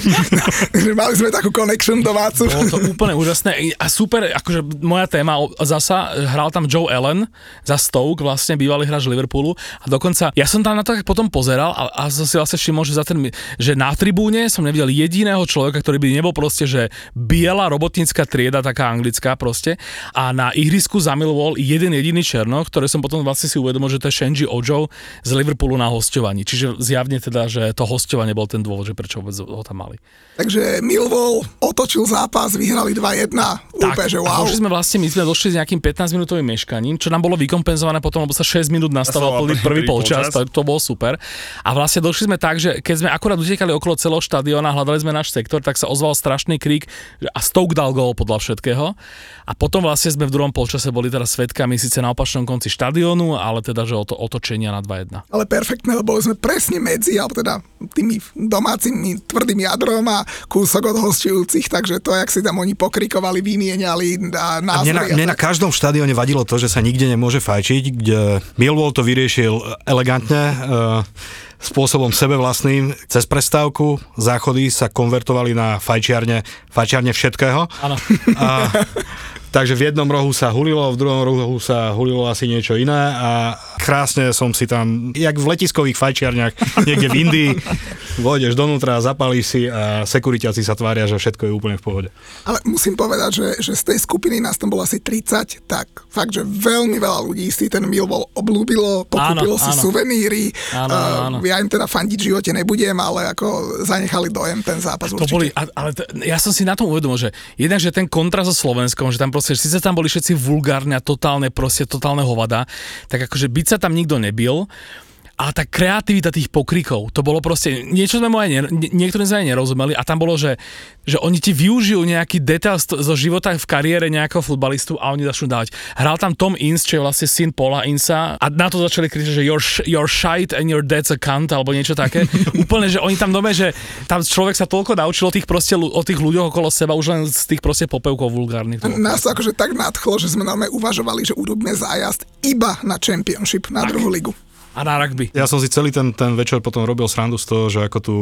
takže mali sme takú connection domácu. Bolo to úplne úžasné a super, akože moja téma za zápasa, hral tam Joe Allen za Stoke, vlastne bývalý hráč Liverpoolu a dokonca, ja som tam na to potom pozeral a, a som si vlastne všimol, že, za ten, že na tribúne som nevidel jediného človeka, ktorý by nebol proste, že biela robotnícka trieda, taká anglická proste a na ihrisku zamiloval jeden jediný černo, ktoré som potom vlastne si uvedomil, že to je Shenji Ojo z Liverpoolu na hostovaní. Čiže zjavne teda, že to hostovanie bol ten dôvod, že prečo vôbec ho tam mali. Takže Millwall otočil zápas, vyhrali 2-1. Úplne, že a wow. došli sme vlastne, my sme došli nejakým 15 minútovým meškaním, čo nám bolo vykompenzované potom, lebo sa 6 minút Nastával prvý, prvý polčas, to, to bolo super. A vlastne došli sme tak, že keď sme akurát utekali okolo celého štadióna, hľadali sme náš sektor, tak sa ozval strašný krík že a Stoke dal gól podľa všetkého. A potom vlastne sme v druhom polčase boli teraz svetkami síce na opačnom konci štadiónu, ale teda, že o to otočenia na 2-1. Ale perfektné, lebo sme presne medzi, alebo teda tými domácimi tvrdým jadrom a kúsok od hostujúcich, takže to, jak si tam oni pokrikovali, vymieniali a A názory. mne, na, a mne na tak. Každom štadióne vadilo to, že sa nikde nemôže fajčiť, kde Millwall to vyriešil elegantne, e, spôsobom sebevlastným. Cez prestávku záchody sa konvertovali na fajčiarne, fajčiarne všetkého. Áno. A, takže v jednom rohu sa hulilo, v druhom rohu sa hulilo asi niečo iné a krásne som si tam, jak v letiskových fajčiarniach, niekde v Indii, vojdeš donútra, zapalíš si a sekuritiaci sa tvária, že všetko je úplne v pohode. Ale musím povedať, že, že z tej skupiny nás tam bolo asi 30, tak fakt, že veľmi veľa ľudí si ten Millwall oblúbilo, pokúpilo Áno, si áno. suveníry. Áno, áno. Uh, ja im teda fandiť v živote nebudem, ale ako zanechali dojem ten zápas To určite. boli, a- ale t- ja som si na tom uvedomil, že jednak, že ten kontrast so Slovenskom, že tam proste, síce tam boli všetci vulgárne a totálne, proste totálne hovada, tak akože byť sa tam nikto nebil, ale tá kreativita tých pokrikov, to bolo proste, niečo sme mu aj, ne, nie- niektorí sme aj nerozumeli a tam bolo, že, že oni ti využijú nejaký detail zo života v kariére nejakého futbalistu a oni začnú dávať. Hral tam Tom Ince, čo je vlastne syn Paula Insa a na to začali kričať, že you're, sh- you're shite and your dad's a cunt alebo niečo také. Úplne, že oni tam dome, že tam človek sa toľko naučil o tých, proste, o tých ľuďoch okolo seba už len z tých proste popevkov vulgárnych. Nás akože tak nadchlo, že sme normálne uvažovali, že urobíme zájazd iba na Championship, na druhú ligu. A na rugby. Ja som si celý ten, ten večer potom robil srandu z toho, že ako tu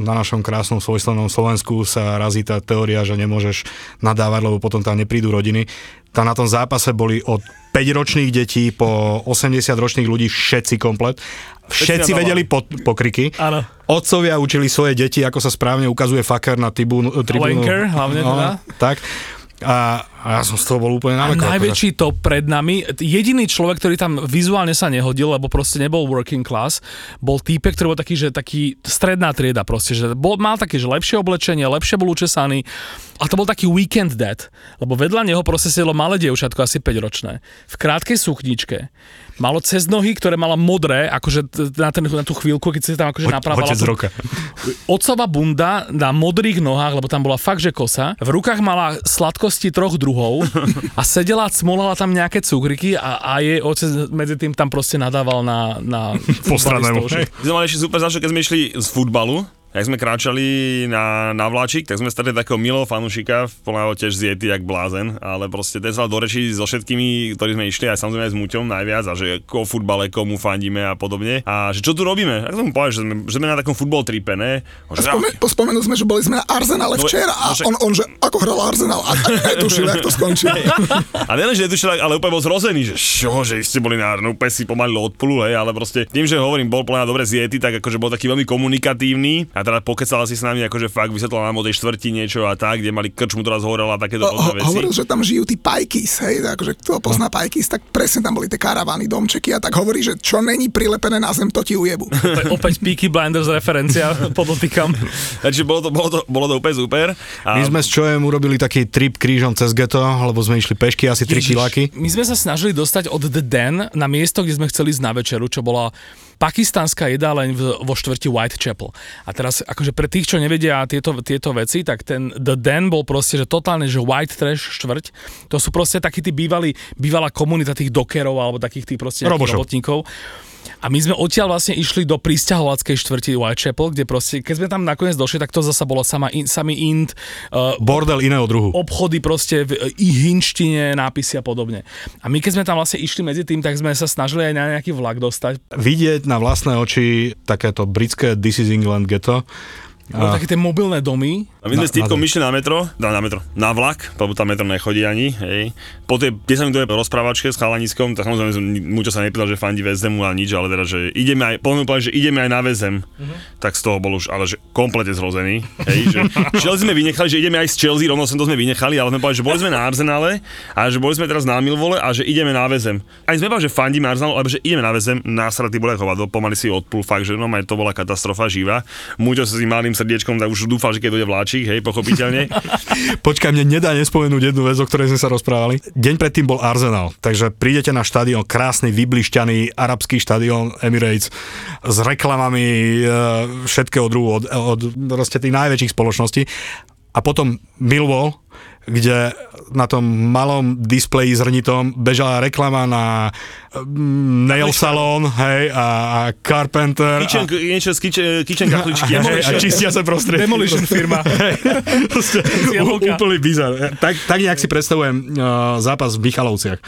na našom krásnom svojslovnom Slovensku sa razí tá teória, že nemôžeš nadávať, lebo potom tam neprídu rodiny. Tam na tom zápase boli od 5-ročných detí po 80-ročných ľudí všetci komplet. Všetci vedeli po, pokriky. Áno. Otcovia učili svoje deti, ako sa správne ukazuje faker na tribúnu. tribúnu. Wanker, hlavne teda. Tak. A, a ja som z toho bol úplne na akože. najväčší top pred nami, jediný človek, ktorý tam vizuálne sa nehodil, lebo proste nebol working class, bol týpek, ktorý bol taký, že taký stredná trieda proste, že bol, mal také, že lepšie oblečenie, lepšie bol učesaný a to bol taký weekend dad, lebo vedľa neho proste sedelo malé dievčatko, asi 5 ročné, v krátkej sukničke, malo cez nohy, ktoré mala modré, akože na, ten, na tú chvíľku, keď si tam akože napravala. Otec tú- roka. Otcová bunda na modrých nohách, lebo tam bola fakt, že kosa. V rukách mala sladkosti troch druhov a sedela, cmolala tam nejaké cukriky a, a jej otec medzi tým tam proste nadával na, na že- My sme mali ešte super zážitok, keď sme išli z futbalu, jak sme kráčali na, na vláčik, tak sme stretli takého milého fanušika, plného tiež zjety jak blázen, ale proste ten sa do reči so všetkými, ktorí sme išli, aj samozrejme aj s Muťom najviac, a že o futbale, komu fandíme a podobne. A že čo tu robíme? Tak som mu povedal, že sme, že sme na takom futbal tripe, ne? Že, Spome- pospomenul sme, že boli sme na Arsenale No, včera a no však- on, on, že ako hral Arsenal a netušil, jak to skončí. A nielen, že netušil, ale úplne bol zrozený, že čo, že ste boli na no, úplne si pomalilo od pulu, hej, ale proste tým, že hovorím, bol plná dobre zjety, tak akože bol taký veľmi komunikatívny a teda pokecal si s nami, akože fakt vysvetlil nám o tej štvrti niečo a tak, kde mali krčmu, ktorá zhorela a takéto Ho- ho- hovoril, veci. že tam žijú tí pajkis, hej, akože kto pozná pajkis, tak presne tam boli tie karavany, domčeky a tak hovorí, že čo není prilepené na zem, to ti ujebu. Opäť, opäť Peaky Blinders referencia, podotýkam. Takže bolo to, bolo to, bolo to úplne super. A My sme s Čojem urobili taký trip krížom cez geto, lebo sme išli pešky asi 3 kiláky. My sme sa snažili dostať od The Den na miesto, kde sme chceli ísť na večeru, čo bola pakistánska jedáleň vo štvrti Whitechapel. A teraz, akože pre tých, čo nevedia tieto, tieto veci, tak ten The Den bol proste, že totálne, že white trash štvrť. To sú proste takí tí bývalí, bývalá komunita tých dokerov alebo takých tých proste robotníkov. A my sme odtiaľ vlastne išli do pristahovackej štvrti Whitechapel, kde proste, keď sme tam nakoniec došli, tak to zasa bolo sama in, samý int, uh, Bordel iného druhu. obchody proste v i hinštine, nápisy a podobne. A my keď sme tam vlastne išli medzi tým, tak sme sa snažili aj na nejaký vlak dostať. Vidieť na vlastné oči takéto britské This is England ghetto. Boli také tie mobilné domy, A my sme Na- s týpkom išli na metro, na, na metro, na vlak, lebo tam metro nechodí ani, hej. Po tej 10 minútovej rozprávačke s chalaniskom, tak samozrejme som mučo sa nepýtal, že fandí VSM a nič, ale teda, že ideme aj, povedať, že ideme aj na VSM, tak z toho bol už, ale že komplete zrozený, hej, že Chelsea sme vynechali, že ideme aj z Chelsea, rovno som to sme vynechali, ale sme povedali, že boli sme na Arsenále a že boli sme teraz na Milvole a že ideme na VSM. Aj sme povedali, že fandíme Arsenalu, ale že ideme na VSM, násratý bol ako hovado, pomaly si odplul, fakt, že no to bola katastrofa živá. Muťo sa s malým srdiečkom, tak už dúfal, že keď dojde vláčik, hej, pochopiteľne. Počkaj, mne nedá nespomenúť jednu vec, o ktorej sme sa rozprávali. Deň predtým bol Arsenal, takže prídete na štadión, krásny, vyblišťaný arabský štadión Emirates s reklamami e, všetkého druhu od, od proste tých najväčších spoločností. A potom Millwall, kde na tom malom displeji zrnitom bežala reklama na mm, nail salon, hej, a, a Carpenter. Kitchen, a, niečo z kitchen, kitchen kahličky. hej, a čistia sa prostredie. Demolition firma. Proste, úplný bizar. Tak, tak nejak si predstavujem uh, zápas v Michalovciach.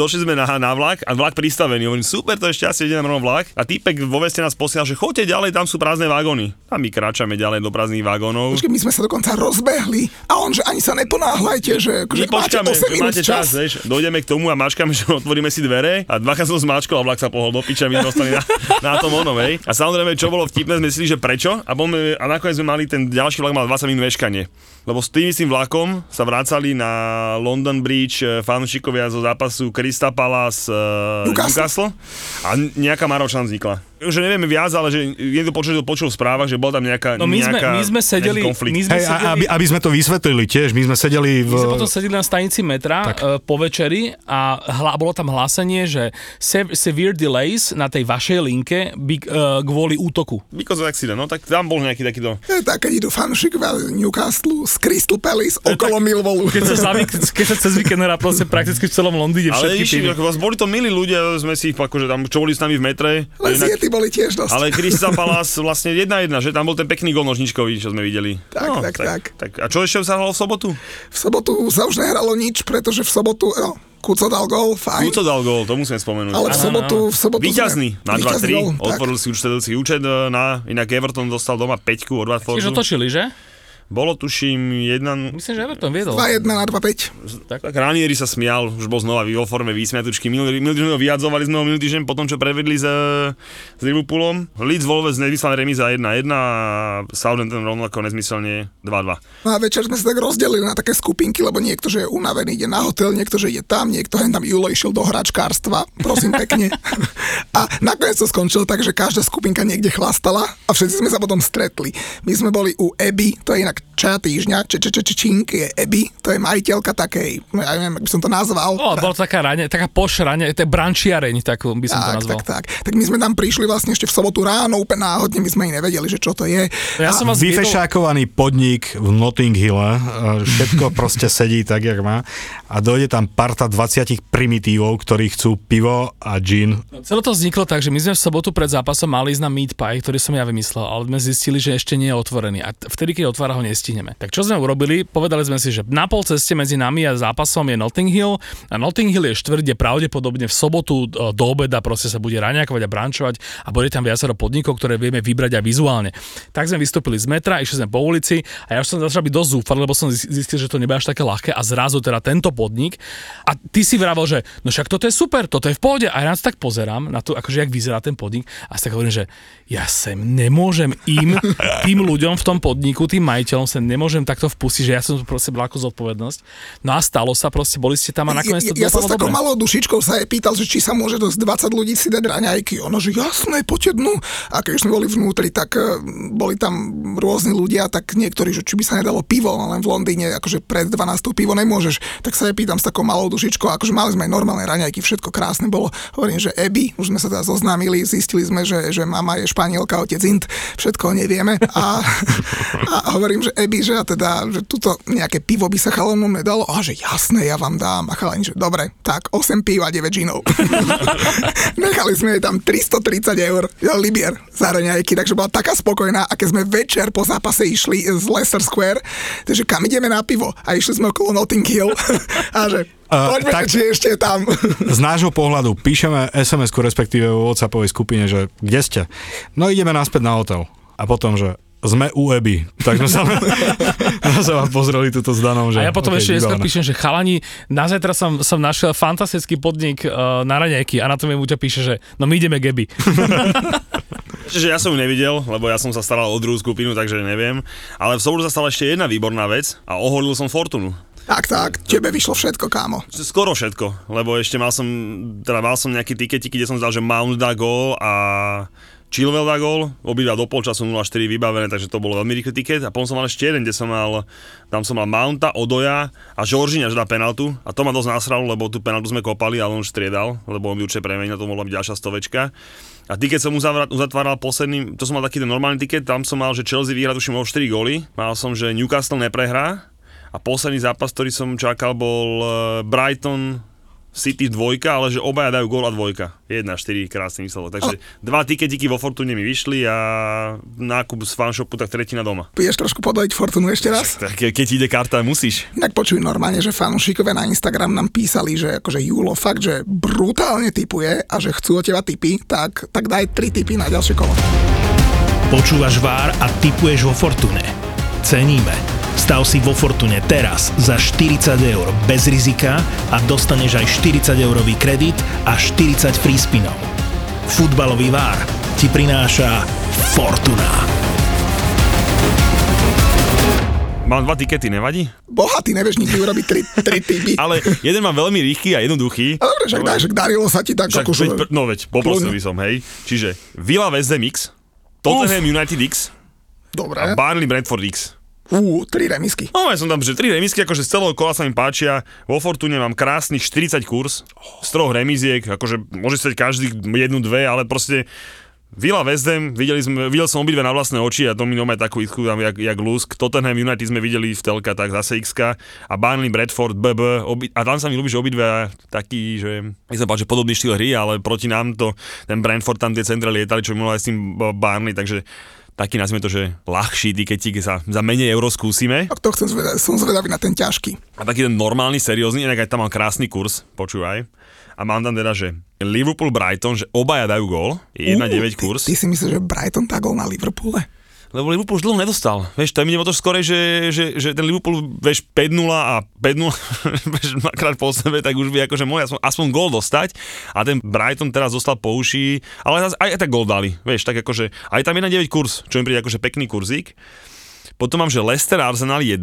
Došli sme na, na vlak a vlak pristavený. Hovorím, super, to je šťastie, ide nám rovno vlak. A týpek vo veste nás posielal, že choďte ďalej, tam sú prázdne vagóny. A my kráčame ďalej do prázdnych vagónov. Počkej, my sme sa dokonca rozbehli a on, že ani sa neponáhľajte, že, že máte počkáme, 8 minút máte čas, vieš, dojdeme k tomu a mačkáme, že otvoríme si dvere a dvakrát som zmáčkol a vlak sa pohol do piča, my sme ostali na, na tom onom, hej. A samozrejme, čo bolo vtipné, sme si, že prečo a, bol, a nakoniec sme mali ten ďalší vlak mal 20 minút veškanie. Lebo s tým istým vlakom sa vracali na London Bridge eh, fanúšikovia zo zápasu Krista Palace uh, Newcastle. Newcastle a nejaká Maročan vznikla. Že nevieme viac, ale že niekto počul, počul v správach, že bol tam nejaká, No my sme, nejaká, my sme sedeli, konflikt. my sme Hej, sedeli, aby, aby sme to vysvetlili tiež, my sme sedeli v... My sme potom sedeli na stanici metra Tak. uh, po večeri a hla, bolo tam hlásenie, že sev, severe delays na tej vašej linke by, uh, kvôli útoku. Because of accident, no tak tam bol nejaký takýto... Je tak, keď idú fanúšikovia z Newcastle, z Crystal Palace, okolo Millwallu. Keď sa, zavyk, keď sa cez víkend hrá proste prakticky v celom Londýne Ale všetky išli, týmy. ako vás boli to milí ľudia, sme si ich akože tam, čo boli s nami v metre. Ale Inak- boli tiež dosť. ale Krista Palas vlastne jedna jedna, že tam bol ten pekný gol nožničkový, čo sme videli. No, Tak, tak, tak. tak. A čo ešte sa hralo v sobotu? V sobotu sa už nehralo nič, pretože v sobotu, no, Kuco dal gol, fajn. Kuco dal gol, to musím spomenúť. Ale v sobotu, v sobotu Výťazný na Víťazný 2-3, gol, tak. otvoril si účtedujúci účet e, na, inak Everton dostal doma 5 od Tiež Watfordu. otočili, že? Bolo tuším jedna, Myslím, že Everton viedol. 2-1 na 2-5. tak, tak Ranieri sa smial, už bol znova vo forme výsmiatučky. Minulý, minulý týždeň ho vyjadzovali sme ho minulý týždeň po tom, čo prevedli s, s Liverpoolom. Leeds Wolves nevyslal remíza 1-1 a Southampton rovnako nezmyselne 2-2. No a večer sme sa tak rozdelili na také skupinky, lebo niekto, že je unavený, ide na hotel, niekto, že ide tam, niekto hen tam Julo išiel do hračkárstva, prosím pekne. a nakoniec to skončilo tak, že každá skupinka niekde chlastala a všetci sme sa potom stretli. My sme boli u Eby, to je inak ča týždňa, či, či, či, či, čink je Eby, to je majiteľka takej, no ja neviem, ak by som to nazval. O, bola to taká rane, taká pošrane, to je brančiareň, takú by som to tak, nazval. tak, tak. Tak my sme tam prišli vlastne ešte v sobotu ráno, úplne náhodne, my sme ani nevedeli, že čo to je. Ja som vás Vyfešákovaný podnik v Notting Hille, e, všetko proste sedí tak, jak má a dojde tam parta 20 primitívov, ktorí chcú pivo a gin. celé to vzniklo tak, že my sme v sobotu pred zápasom mali ísť na meat pie, ktorý som ja vymyslel, ale sme zistili, že ešte nie je otvorený a vtedy, keď otvára ho nestihneme. Tak čo sme urobili? Povedali sme si, že na pol ceste medzi nami a zápasom je Notting Hill a Notting Hill je štvrť, kde pravdepodobne v sobotu e, do obeda proste sa bude raňakovať a brančovať a bude tam viacero podnikov, ktoré vieme vybrať aj vizuálne. Tak sme vystúpili z metra, išli sme po ulici a ja už som začal byť dosť zúfalý, lebo som zistil, že to nebude až také ľahké a zrazu teda tento podnik a ty si vravel, že no však toto je super, toto je v pohode a ja na tak pozerám, na to, akože jak vyzerá ten podnik a si tak hovorím, že ja sem nemôžem im, tým ľuďom v tom podniku, tým majiteľom sem nemôžem takto vpustiť, že ja som tu proste ako zodpovednosť. No a stalo sa, proste boli ste tam a nakoniec to ja, ja som s takou dobre. malou dušičkou sa jej pýtal, že či sa môže dosť 20 ľudí si dať raňajky. Ono, že jasné, poďte dnu. A keď už sme boli vnútri, tak eh, boli tam rôzni ľudia, tak niektorí, že či by sa nedalo pivo, len v Londýne, akože pred 12 pivo nemôžeš. Tak sa jej pýtam s takou malou dušičkou, akože mali sme aj normálne raňajky, všetko krásne bolo. Hovorím, že Ebi, už sme sa teda zoznámili, zistili sme, že, že mama je španielka, otec Int, všetko nevieme. A, a hovorím, že Ebi, že ja teda, že tuto nejaké pivo by sa chalanom nedalo. A že jasné, ja vám dám. A chalani, že dobre, tak 8 pív a 9 džinov. Nechali sme jej tam 330 eur libier za raňajky, takže bola taká spokojná. A keď sme večer po zápase išli z Leicester Square, takže kam ideme na pivo? A išli sme okolo Notting Hill. a že poďme, tak- či ešte tam. Z nášho pohľadu píšeme SMS-ku, respektíve v WhatsAppovej skupine, že kde ste? No ideme naspäť na hotel. A potom, že sme u Eby. Tak sme sa na seba pozreli túto s Danom, že... A ja potom okay, ešte vybavené. píšem, že chalani, na zajtra som, som našiel fantastický podnik uh, na raňajky a na to mi Muťa píše, že no my ideme Geby. Čiže ja som ju nevidel, lebo ja som sa staral o druhú skupinu, takže neviem. Ale v sobotu sa stala ešte jedna výborná vec a oholil som Fortunu. Tak, tak, tebe vyšlo všetko, kámo. Skoro všetko, lebo ešte mal som, teda mal som nejaký tiketiky, kde som zdal, že Mount dá gól a Chilwell dá gól, obidva do polčasu 0-4 vybavené, takže to bolo veľmi rýchly tiket. A potom som mal ešte jeden, kde som mal, tam som mal Mounta, Odoja a že dá penaltu. A to ma dosť nasralo, lebo tú penaltu sme kopali, ale on už striedal, lebo on by určite premenil, to mohla byť ďalšia stovečka. A tiket som uzavra- uzatváral posledný, to som mal taký ten normálny tiket, tam som mal, že Chelsea vyhrá tuším o 4 góly, mal som, že Newcastle neprehrá a posledný zápas, ktorý som čakal, bol eh, Brighton City dvojka, ale že obaja dajú gól a dvojka. 1-4, krásny výsledok. Takže dva tiketiky vo Fortune mi vyšli a nákup z fanshopu, tak tretina doma. Vieš trošku podaliť Fortunu ešte raz? Tak ke- keď ide karta, musíš. Tak počuj normálne, že fanúšikovia na Instagram nám písali, že akože Julo fakt, že brutálne typuje a že chcú od teba tipy, tak, tak daj tri tipy na ďalšie kolo. Počúvaš VAR a tipuješ vo Fortune. Ceníme. Stav si vo Fortune teraz za 40 eur bez rizika a dostaneš aj 40 eurový kredit a 40 free spinov. Futbalový VAR ti prináša Fortuna. Mám dva tikety, nevadí? Bohatý, nevieš nikdy urobiť tri, tri tipy. Ale jeden mám veľmi rýchly a jednoduchý. A dobre, však že darilo sa ti tak Však, akože... veď, no veď, poprosil by som, hej. Čiže Villa West Ham X, Tottenham United X Dobre. a Barnley Bradford X. Ú, tri remisky. No, ja som tam, že tri remisky, akože z celého kola sa mi páčia. Vo Fortune mám krásnych 40 kurz, z troch remiziek, akože môže stať každý jednu, dve, ale proste Villa West Ham, videli sme, videl som obidve na vlastné oči a to mi nomé takú isku tam jak, jak lusk. Tottenham United sme videli v telka, tak zase x a Barnley Bradford, BB, obi, a tam sa mi ľúbi, že obidve taký, že nechcem povedať, že podobný štýl hry, ale proti nám to, ten Brentford tam tie centre lietali, čo mi aj s tým Barnley, takže taký nazvime to, že ľahší tiketík sa za menej euro skúsime. Tak to chcem zvedať, som zvedavý na ten ťažký. A taký ten normálny, seriózny, inak aj tam mám krásny kurz, počúvaj. A mám tam teda, že Liverpool Brighton, že obaja dajú gól, 1,9 Ú, kurz. Ty, ty si myslíš, že Brighton tá gol na Liverpoole? Lebo Liverpool už dlho nedostal. Vieš, mi ide o to skorej, že, že, že ten Liverpool, vieš, 5-0 a 5-0, vieš, dvakrát po sebe, tak už by akože mohli aspoň, aspoň gól dostať. A ten Brighton teraz dostal po uši, ale aj, aj tak gól dali, vieš, tak akože, aj tam 1,9 kurz, čo mi príde akože pekný kurzík. Potom mám, že Leicester Arsenal 1,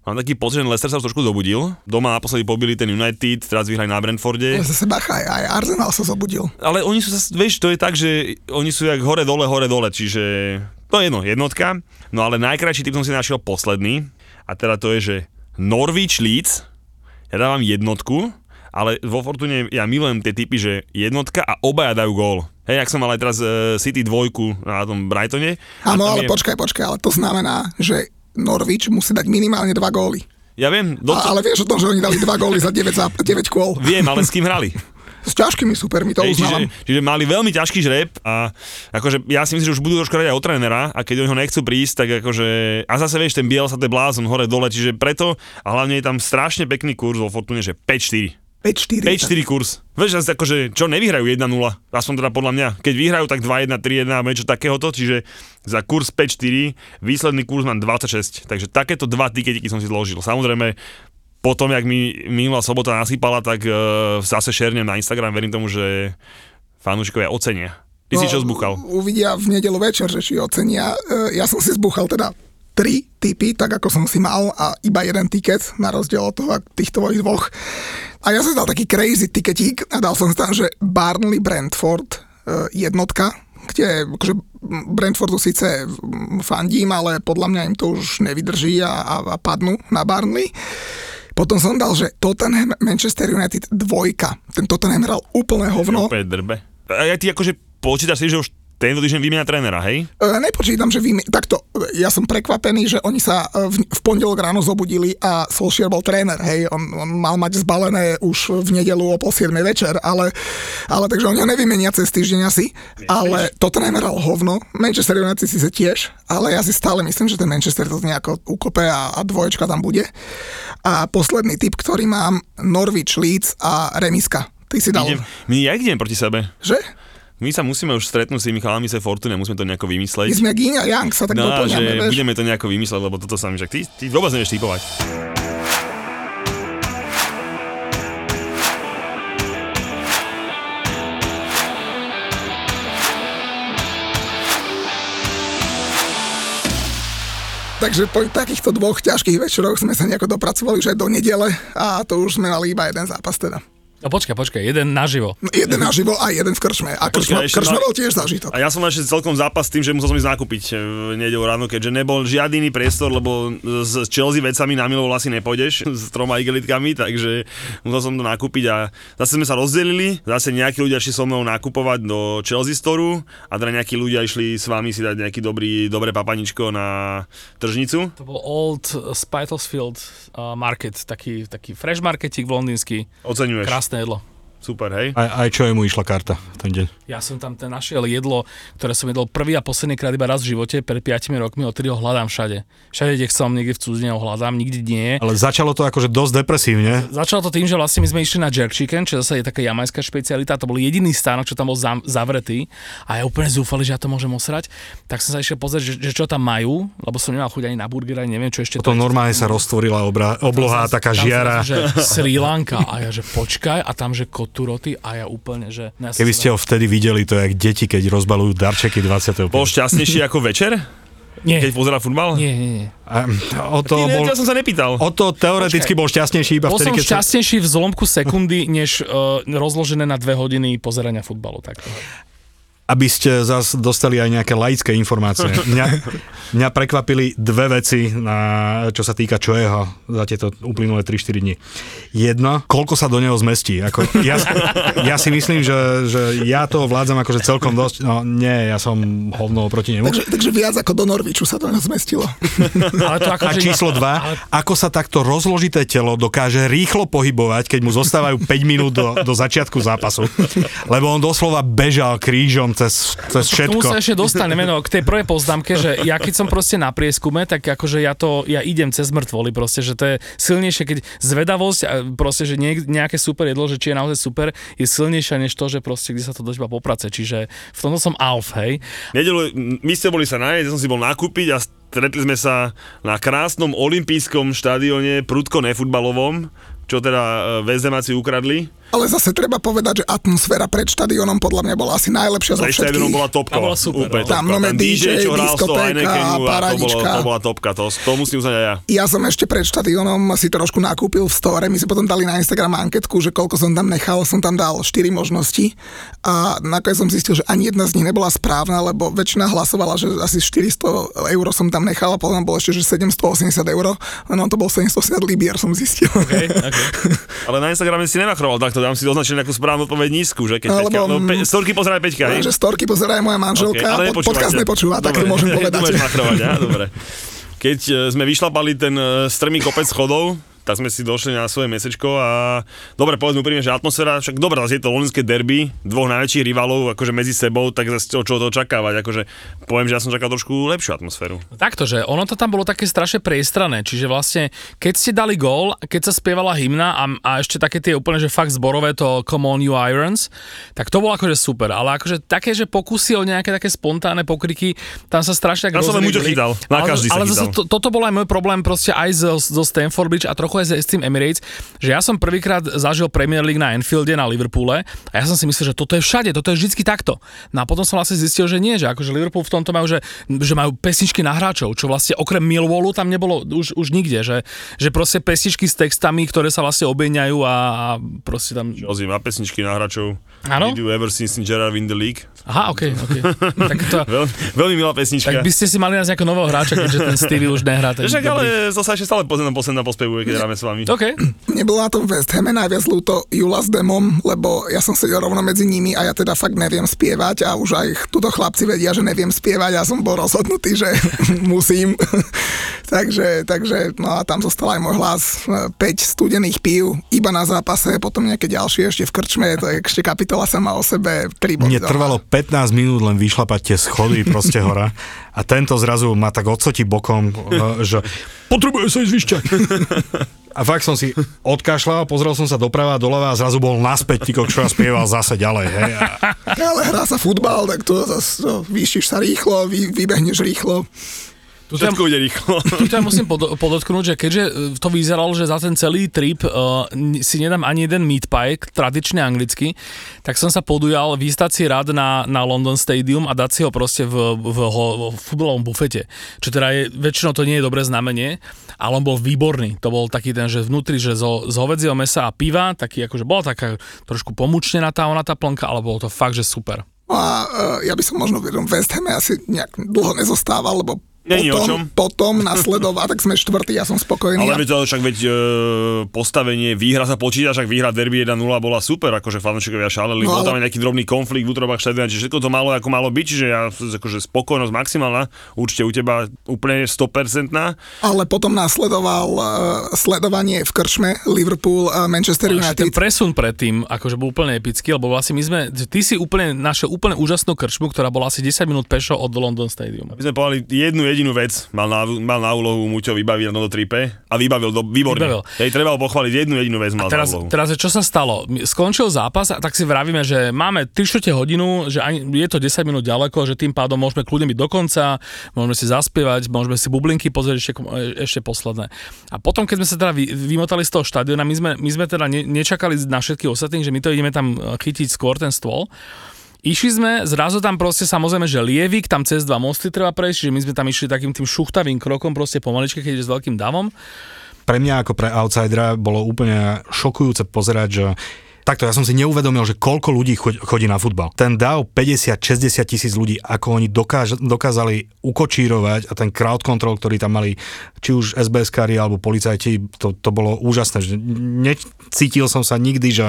Mám taký pocit, že Leicester sa už trošku zobudil. Doma naposledy pobili ten United, teraz vyhrali na Brentforde. Ja zase bacha, aj, Arsenal sa zobudil. Ale oni sú, zas- vieš, to je tak, že oni sú jak hore, dole, hore, dole, čiže to je jedno, jednotka. No ale najkrajší typ som si našiel posledný a teda to je, že Norwich Leeds, ja dávam jednotku, ale vo Fortune ja milujem tie typy, že jednotka a obaja dajú gól. Hej, ak som mal aj teraz uh, City dvojku na tom Brightone. Áno, ale je- počkaj, počkaj, ale to znamená, že Norwich musí dať minimálne dva góly. Ja viem, do, A, ale vieš o tom, že oni dali dva góly za 9, za 9 kôl. viem, ale s kým hrali. S ťažkými supermi, to čiže, uznávam. čiže mali veľmi ťažký žreb a akože ja si myslím, že už budú trošku aj od trénera a keď ho nechcú prísť, tak akože a zase vieš, ten Biel sa to blázon hore dole, čiže preto a hlavne je tam strašne pekný kurz vo Fortune, že 5-4. 5-4. 5-4 kurz. Vieš, akože, čo nevyhrajú 1-0, aspoň teda podľa mňa. Keď vyhrajú, tak 2-1, 3-1 alebo niečo takéhoto, čiže za kurz 5-4, výsledný kurz mám 26. Takže takéto dva tiketiky som si zložil. Samozrejme, potom, jak mi minulá sobota nasypala, tak uh, zase šernem na Instagram, verím tomu, že fanúšikovia ocenia. Ty si čo zbuchal? Uvidia v nedelu večer, že či ocenia. E, Ja som si zbuchal teda tri typy, tak ako som si mal a iba jeden tiket, na rozdiel od toho, týchto tvojich dvoch. A ja som dal taký crazy tiketík a dal som si tam, že Barnley Brentford e, jednotka, kde akože Brentfordu síce fandím, ale podľa mňa im to už nevydrží a, a, a padnú na Barnley. Potom som dal, že Tottenham Manchester United dvojka. Ten Tottenham hral úplne hovno. Úplne drbe. A ja ty akože počítaš si, že už tento týždeň vymenia trénera, hej? E, nepočítam, že vy... Takto, e, ja som prekvapený, že oni sa e, v, v pondelok ráno zobudili a Solskjaer bol tréner, hej, on, on mal mať zbalené už v nedelu o pol 7 večer, ale, ale takže oni ho nevymenia cez týždeň asi, ale Tottenham hral hovno, Manchester United si tiež, ale ja si stále myslím, že ten Manchester to nejako ukope a, a dvoječka tam bude. A posledný tip, ktorý mám, Norwich Leeds a Remiska. Ty si dal, Idem, my ja idem proti sebe. že? My sa musíme už stretnúť s tými chalami z Fortune, musíme to nejako My vymysleť. sme Yin a Yang, sa tak No, doplňame, že vieš. budeme to nejako vymysleť, lebo toto sa mi, že ty, ty vôbec nevieš typovať. Takže po takýchto dvoch ťažkých večeroch sme sa nejako dopracovali už aj do nedele a to už sme mali iba jeden zápas teda. No počkaj, počkaj, jeden naživo. No, Jeden naživo a jeden v krčme. A krčma, Počkaj, krčma ma- bol tiež zážitok. A ja som ešte celkom zápas s tým, že musel som ísť nakúpiť e, v nedelu ráno, keďže nebol žiadny iný priestor, lebo s Chelsea vecami na Milovol asi nepôjdeš s troma igelitkami, takže musel som to nakúpiť a zase sme sa rozdelili, zase nejakí ľudia išli so mnou nakupovať do Chelsea Store a teda nejakí ľudia išli s vami si dať nejaký dobrý, dobré papaničko na tržnicu. To bol Old Spitalsfield uh, Market, taký, taký fresh marketík londýnsky. Oceňuješ. Krásne jedlo. Super, hej. Aj, aj čo jemu išla karta ten deň. Ja som tam ten našiel jedlo, ktoré som jedol prvý a posledný krát iba raz v živote, pred 5 rokmi, odtedy ho hľadám všade. Všade, kde som, niekde v cudzine ho hľadám, nikdy nie. Ale začalo to akože dosť depresívne. Začalo to tým, že vlastne my sme išli na jerk chicken, čo zase je taká jamajská špecialita, to bol jediný stánok, čo tam bol zam- zavretý a ja úplne zúfali, že ja to môžem osrať. Tak som sa išiel pozrieť, že, že čo tam majú, lebo som nemal chuť ani na burger, ani neviem, čo ešte. Potom normálne sa roztvorila obra, obloha, taká žiara. zrazu, Že Sri Lanka a ja, že počkaj a tam, že koturoty a ja úplne, že... Ja Keby ste ho vtedy videli, to je jak deti, keď rozbalujú darčeky 25. Bol šťastnejší ako večer, Nie, keď pozerá futbal? nie, nie, nie. A, o to Ty, bol, ja som sa nepýtal. o to teoreticky bol šťastnejší iba Bol vtedy, som keď sa... šťastnejší v zlomku sekundy, než uh, rozložené na dve hodiny pozerania futbalu. Tak. Aby ste zase dostali aj nejaké laické informácie. Mňa, mňa prekvapili dve veci, na, čo sa týka Čojeho za tieto uplynulé 3-4 dní. Jedno, koľko sa do neho zmestí. Ako, ja, ja si myslím, že, že ja to vládzam akože celkom dosť. No nie, ja som hovno proti nemu. Takže, takže viac ako do Norviču sa to zmestilo. Ale to A ako, číslo 2, ako sa takto rozložité telo dokáže rýchlo pohybovať, keď mu zostávajú 5 minút do, do začiatku zápasu. Lebo on doslova bežal krížom cez, cez K tomu sa všetko. ešte dostaneme, no, k tej prvej poznámke, že ja keď som proste na prieskume, tak akože ja to, ja idem cez mŕtvoly proste, že to je silnejšie, keď zvedavosť a proste, že niek- nejaké super jedlo, že či je naozaj super, je silnejšia než to, že proste kde sa to do teba poprace, čiže v tomto som alf, hej. Nedelu, my ste boli sa najesť, ja som si bol nakúpiť a stretli sme sa na krásnom olympijskom štadióne, prudko nefutbalovom, čo teda e, VZMáci ukradli. Ale zase treba povedať, že atmosféra pred štadiónom podľa mňa bola asi najlepšia zo Pred všetkých. bola topka. Tá bola super, Úplne no. Tam Ten DJ, čo hral z toho diskotéka, paradička. to bola topka. To, to musím uznať aj ja. Ja som ešte pred štadiónom si trošku nakúpil v store, my si potom dali na Instagram anketku, že koľko som tam nechal, som tam dal 4 možnosti a nakoniec som zistil, že ani jedna z nich nebola správna, lebo väčšina hlasovala, že asi 400 eur som tam nechal a potom bolo ešte, že 780 eur, on to bol 780 libier, som zistil. Okay, okay. Ale na Instagrame si nenachroval takto, tam si označil nejakú správnu odpoveď nízku, že? Keď Alebo, Peťka, no, pe, storky pozeraj Peťka, hej? že storky pozerá aj moja manželka, ale okay, pod, nepočúvate. podcast nepočúva, tak to môžem povedať. Budeš nachrovať, ja? Dobre. Keď e, sme vyšlapali ten e, strmý kopec schodov, tak sme si došli na svoje mesečko a dobre, povedzme úprimne, že atmosféra, však dobre, zase je to loňské derby, dvoch najväčších rivalov akože medzi sebou, tak zase čo, to očakávať, akože poviem, že ja som čakal trošku lepšiu atmosféru. Takto, že ono to tam bolo také strašne priestrané, čiže vlastne, keď ste dali gól, keď sa spievala hymna a, a ešte také tie úplne, že fakt zborové to Come on you Irons, tak to bolo akože super, ale akože také, že pokusy o nejaké také spontánne pokriky, tam sa strašne tak Muďo rozriedili. chytal, na ale, každý sa ale zase to, toto bol aj môj problém proste aj zo, zo Stanford Bridge a trochu aj s tým Emirates, že ja som prvýkrát zažil Premier League na Anfielde na Liverpoole a ja som si myslel, že toto je všade, toto je vždycky takto. No a potom som vlastne zistil, že nie, že akože Liverpool v tomto majú, že, že majú pesničky na hráčov, čo vlastne okrem Millwallu tam nebolo už, už nikde, že, že proste pesničky s textami, ktoré sa vlastne obieňajú a, a proste tam... Ozzy má pesničky na hráčov. Áno? Did you ever seen Gerard in the league? Aha, ok, ok. tak, to, Veľ, veľmi milá pesnička. tak by ste si mali nájsť nejakého nového hráča, keďže ten Stevie už nehrá. Však ale sa ešte stále pozriem posledná pospevuje, keď hráme s vami. OK. Mne bolo na tom West Hame najviac ľúto Jula s Demom, lebo ja som sedel rovno medzi nimi a ja teda fakt neviem spievať a už aj tuto chlapci vedia, že neviem spievať a som bol rozhodnutý, že musím. takže, takže, no a tam zostal aj môj hlas. 5 studených pív, iba na zápase, potom nejaké ďalšie ešte v krčme, to je ešte kapitola sama o sebe, 3 body. Mne trvalo 15 minút len vyšlapať tie schody proste hora a tento zrazu ma tak odsotí bokom, eh, že potrebuje sa ísť vyšťať. A fakt som si odkašľal, pozrel som sa doprava a doľava a zrazu bol naspäť, ty kokšo a spieval zase ďalej. Hej. A Ale hrá sa futbal, tak to zase no, sa rýchlo, vy, vybehneš rýchlo. Tuto ja, Všetko ide rýchlo. tuto ja musím pod, podotknúť, že keďže e, to vyzeralo, že za ten celý trip uh, si nedám ani jeden meat pie, tradične anglicky, tak som sa podujal vystať si rád na, na London Stadium a dať si ho proste v, v, ho, v futbalovom bufete. Čo teda je, väčšinou to nie je dobré znamenie, ale on bol výborný. To bol taký ten, že vnútri, že zo, z hovedzieho mesa a piva, taký akože bola taká trošku pomučnená tá ona tá plnka, ale bolo to fakt, že super. No a uh, ja by som možno v West Hame asi nejak dlho nezostával, lebo Není o potom, čom. potom nasledoval, tak sme štvrtý, ja som spokojný. Ale veď to však veď e, postavenie, výhra sa počíta, však výhra derby 1-0 bola super, akože fanúšikovia šaleli, No bol tam ale- aj nejaký drobný konflikt v útrobách štadiona, čiže všetko to malo ako malo byť, čiže ja akože spokojnosť maximálna, určite u teba úplne 100%. Ale potom nasledoval uh, sledovanie v krčme Liverpool, uh, Manchester Ešte ten United. presun predtým, akože bol úplne epický, lebo vlastne my sme, ty si úplne našiel úplne úžasnú krčmu, ktorá bola asi 10 minút pešo od London Stadium. My sme povedali jednu jedinú vec, mal na, mal na úlohu Muťo vybaviť na do tripe a vybavil do, výborne. Vybavil. Hej, treba ho pochváliť, jednu jedinú vec mal Teraz, na úlohu. teraz, čo sa stalo? Skončil zápas a tak si vravíme, že máme 3 čtvrte hodinu, že ani, je to 10 minút ďaleko, že tým pádom môžeme kľudne byť do konca, môžeme si zaspievať, môžeme si bublinky pozrieť ešte, ešte posledné. A potom, keď sme sa teda vy, vymotali z toho štadiona, my sme, my sme teda ne, nečakali na všetkých ostatných, že my to ideme tam e, chytiť skôr ten stôl. Išli sme, zrazu tam proste samozrejme, že lievik, tam cez dva mosty treba prejsť, čiže my sme tam išli takým tým šuchtavým krokom, proste pomaličke, keď s veľkým davom. pre mňa ako pre outsidera bolo úplne šokujúce pozerať, že Takto, ja som si neuvedomil, že koľko ľudí chod- chodí na futbal. Ten DAO 50-60 tisíc ľudí, ako oni dokáž- dokázali ukočírovať a ten crowd control, ktorý tam mali, či už SBS-kári alebo policajti, to, to bolo úžasné. Že necítil som sa nikdy, že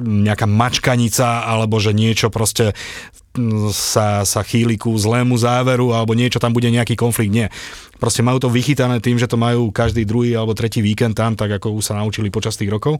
nejaká mačkanica alebo že niečo proste mm, sa, sa chýli ku zlému záveru alebo niečo tam bude nejaký konflikt. Nie. Proste majú to vychytané tým, že to majú každý druhý alebo tretí víkend tam, tak ako už sa naučili počas tých rokov.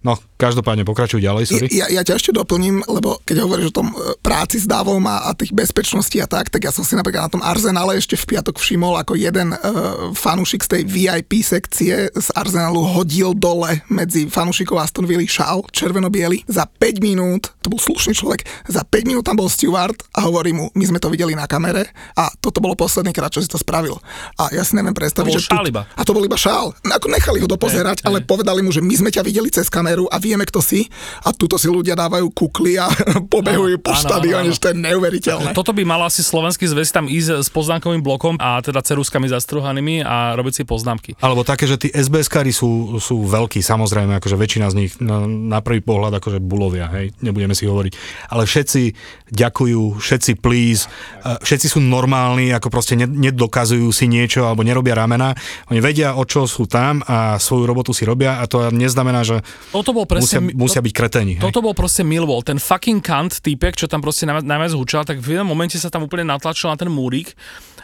No, každopádne pokračuj ďalej, sorry. Ja, ja ťa ešte doplním, lebo keď hovoríš o tom e, práci s dávom a, a tých bezpečností a tak, tak ja som si napríklad na tom Arsenále ešte v piatok všimol, ako jeden uh, fanúšik z tej VIP sekcie z Arsenálu hodil dole medzi fanúšikov Aston Villa šál červeno-biely za 5 minút, to bol slušný človek, za 5 minút tam bol steward a hovorí mu, my sme to videli na kamere a toto bolo posledný krát, čo si to spravil. A ja si neviem predstaviť, To že šál iba. a to bol iba šál. Ako nechali ho dopozerať, Hej, ale hej. povedali mu, že my sme ťa videli cez kameru a vieme, kto si. A tuto si ľudia dávajú kukly a pobehujú po štadióne, že to je neuveriteľné. Toto by mal asi slovenský zväz tam ísť s poznámkovým blokom a teda ceruskami zastruhanými a robiť si poznámky. Alebo také, že tí SBS-kári sú, sú veľkí, samozrejme, akože väčšina z nich na, na prvý pohľad akože bulovia, hej, nebudeme si hovoriť. Ale všetci ďakujú, všetci please, eh, všetci sú normálni, ako proste ne- nedokazujú si niečo alebo nerobia ramena. Oni vedia, o čo sú tam a svoju robotu si robia a to neznamená, že Toto bol musia, presne... musia byť kreténi. Hej. Toto bol proste Millwall, ten fucking kant týpek, čo tam proste najviac hučal, tak v jednom momente sa tam úplne natlačil na ten múrik,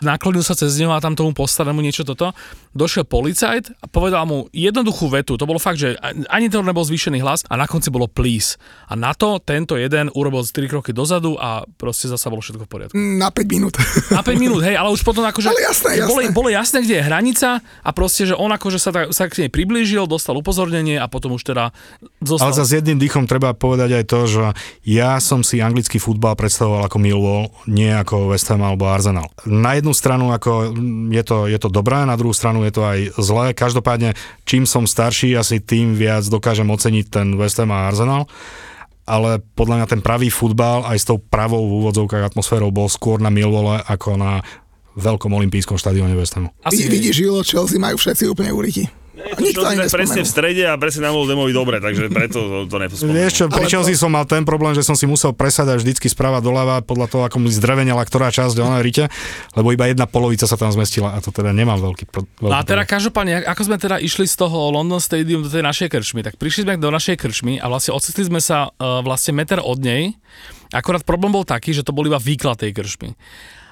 naklonil sa cez neho a tam tomu postaranému niečo toto. Došiel policajt a povedal mu jednoduchú vetu, to bolo fakt, že ani to nebol zvýšený hlas a na konci bolo please. A na to tento jeden urobil 3 kroky dozadu a proste zasa bolo všetko v poriadku. Na 5 minút. Na 5 minút, hej, ale už potom akože... Ale jasné, že Bolo, jasné. bolo jasné, kde je hranica a proste, že on akože sa, ta- sa k nej priblížil, dostal upozornenie a potom už teda zostal. Ale za jedným dýchom treba povedať aj to, že ja som si anglický futbal predstavoval ako Millwall, nie ako West Ham alebo Arsenal. Na jednu stranu ako je to, je to dobré, na druhú stranu je to aj zlé. Každopádne, čím som starší, asi tým viac dokážem oceniť ten West Ham a Arsenal ale podľa mňa ten pravý futbal aj s tou pravou v úvodzovkách atmosférou bol skôr na Millwalle ako na veľkom olympijskom štadióne West Hamu. Vy, vidíš, Žilo, Chelsea majú všetci úplne uliti. A nikto ani presne v nespomenul. strede a presne nám bol Demovi dobre, takže preto to, to nepospomínam. Vieš čo, pri Chelsea som mal ten problém, že som si musel presadať vždycky sprava doľava podľa toho, ako mi zdrevenela ktorá časť ona rite, lebo iba jedna polovica sa tam zmestila a to teda nemám veľký, veľký No a teda každopádne, ako sme teda išli z toho London Stadium do tej našej krčmy, tak prišli sme do našej krčmy a vlastne ocitli sme sa uh, vlastne meter od nej, akorát problém bol taký, že to bol iba výklad tej krčmy.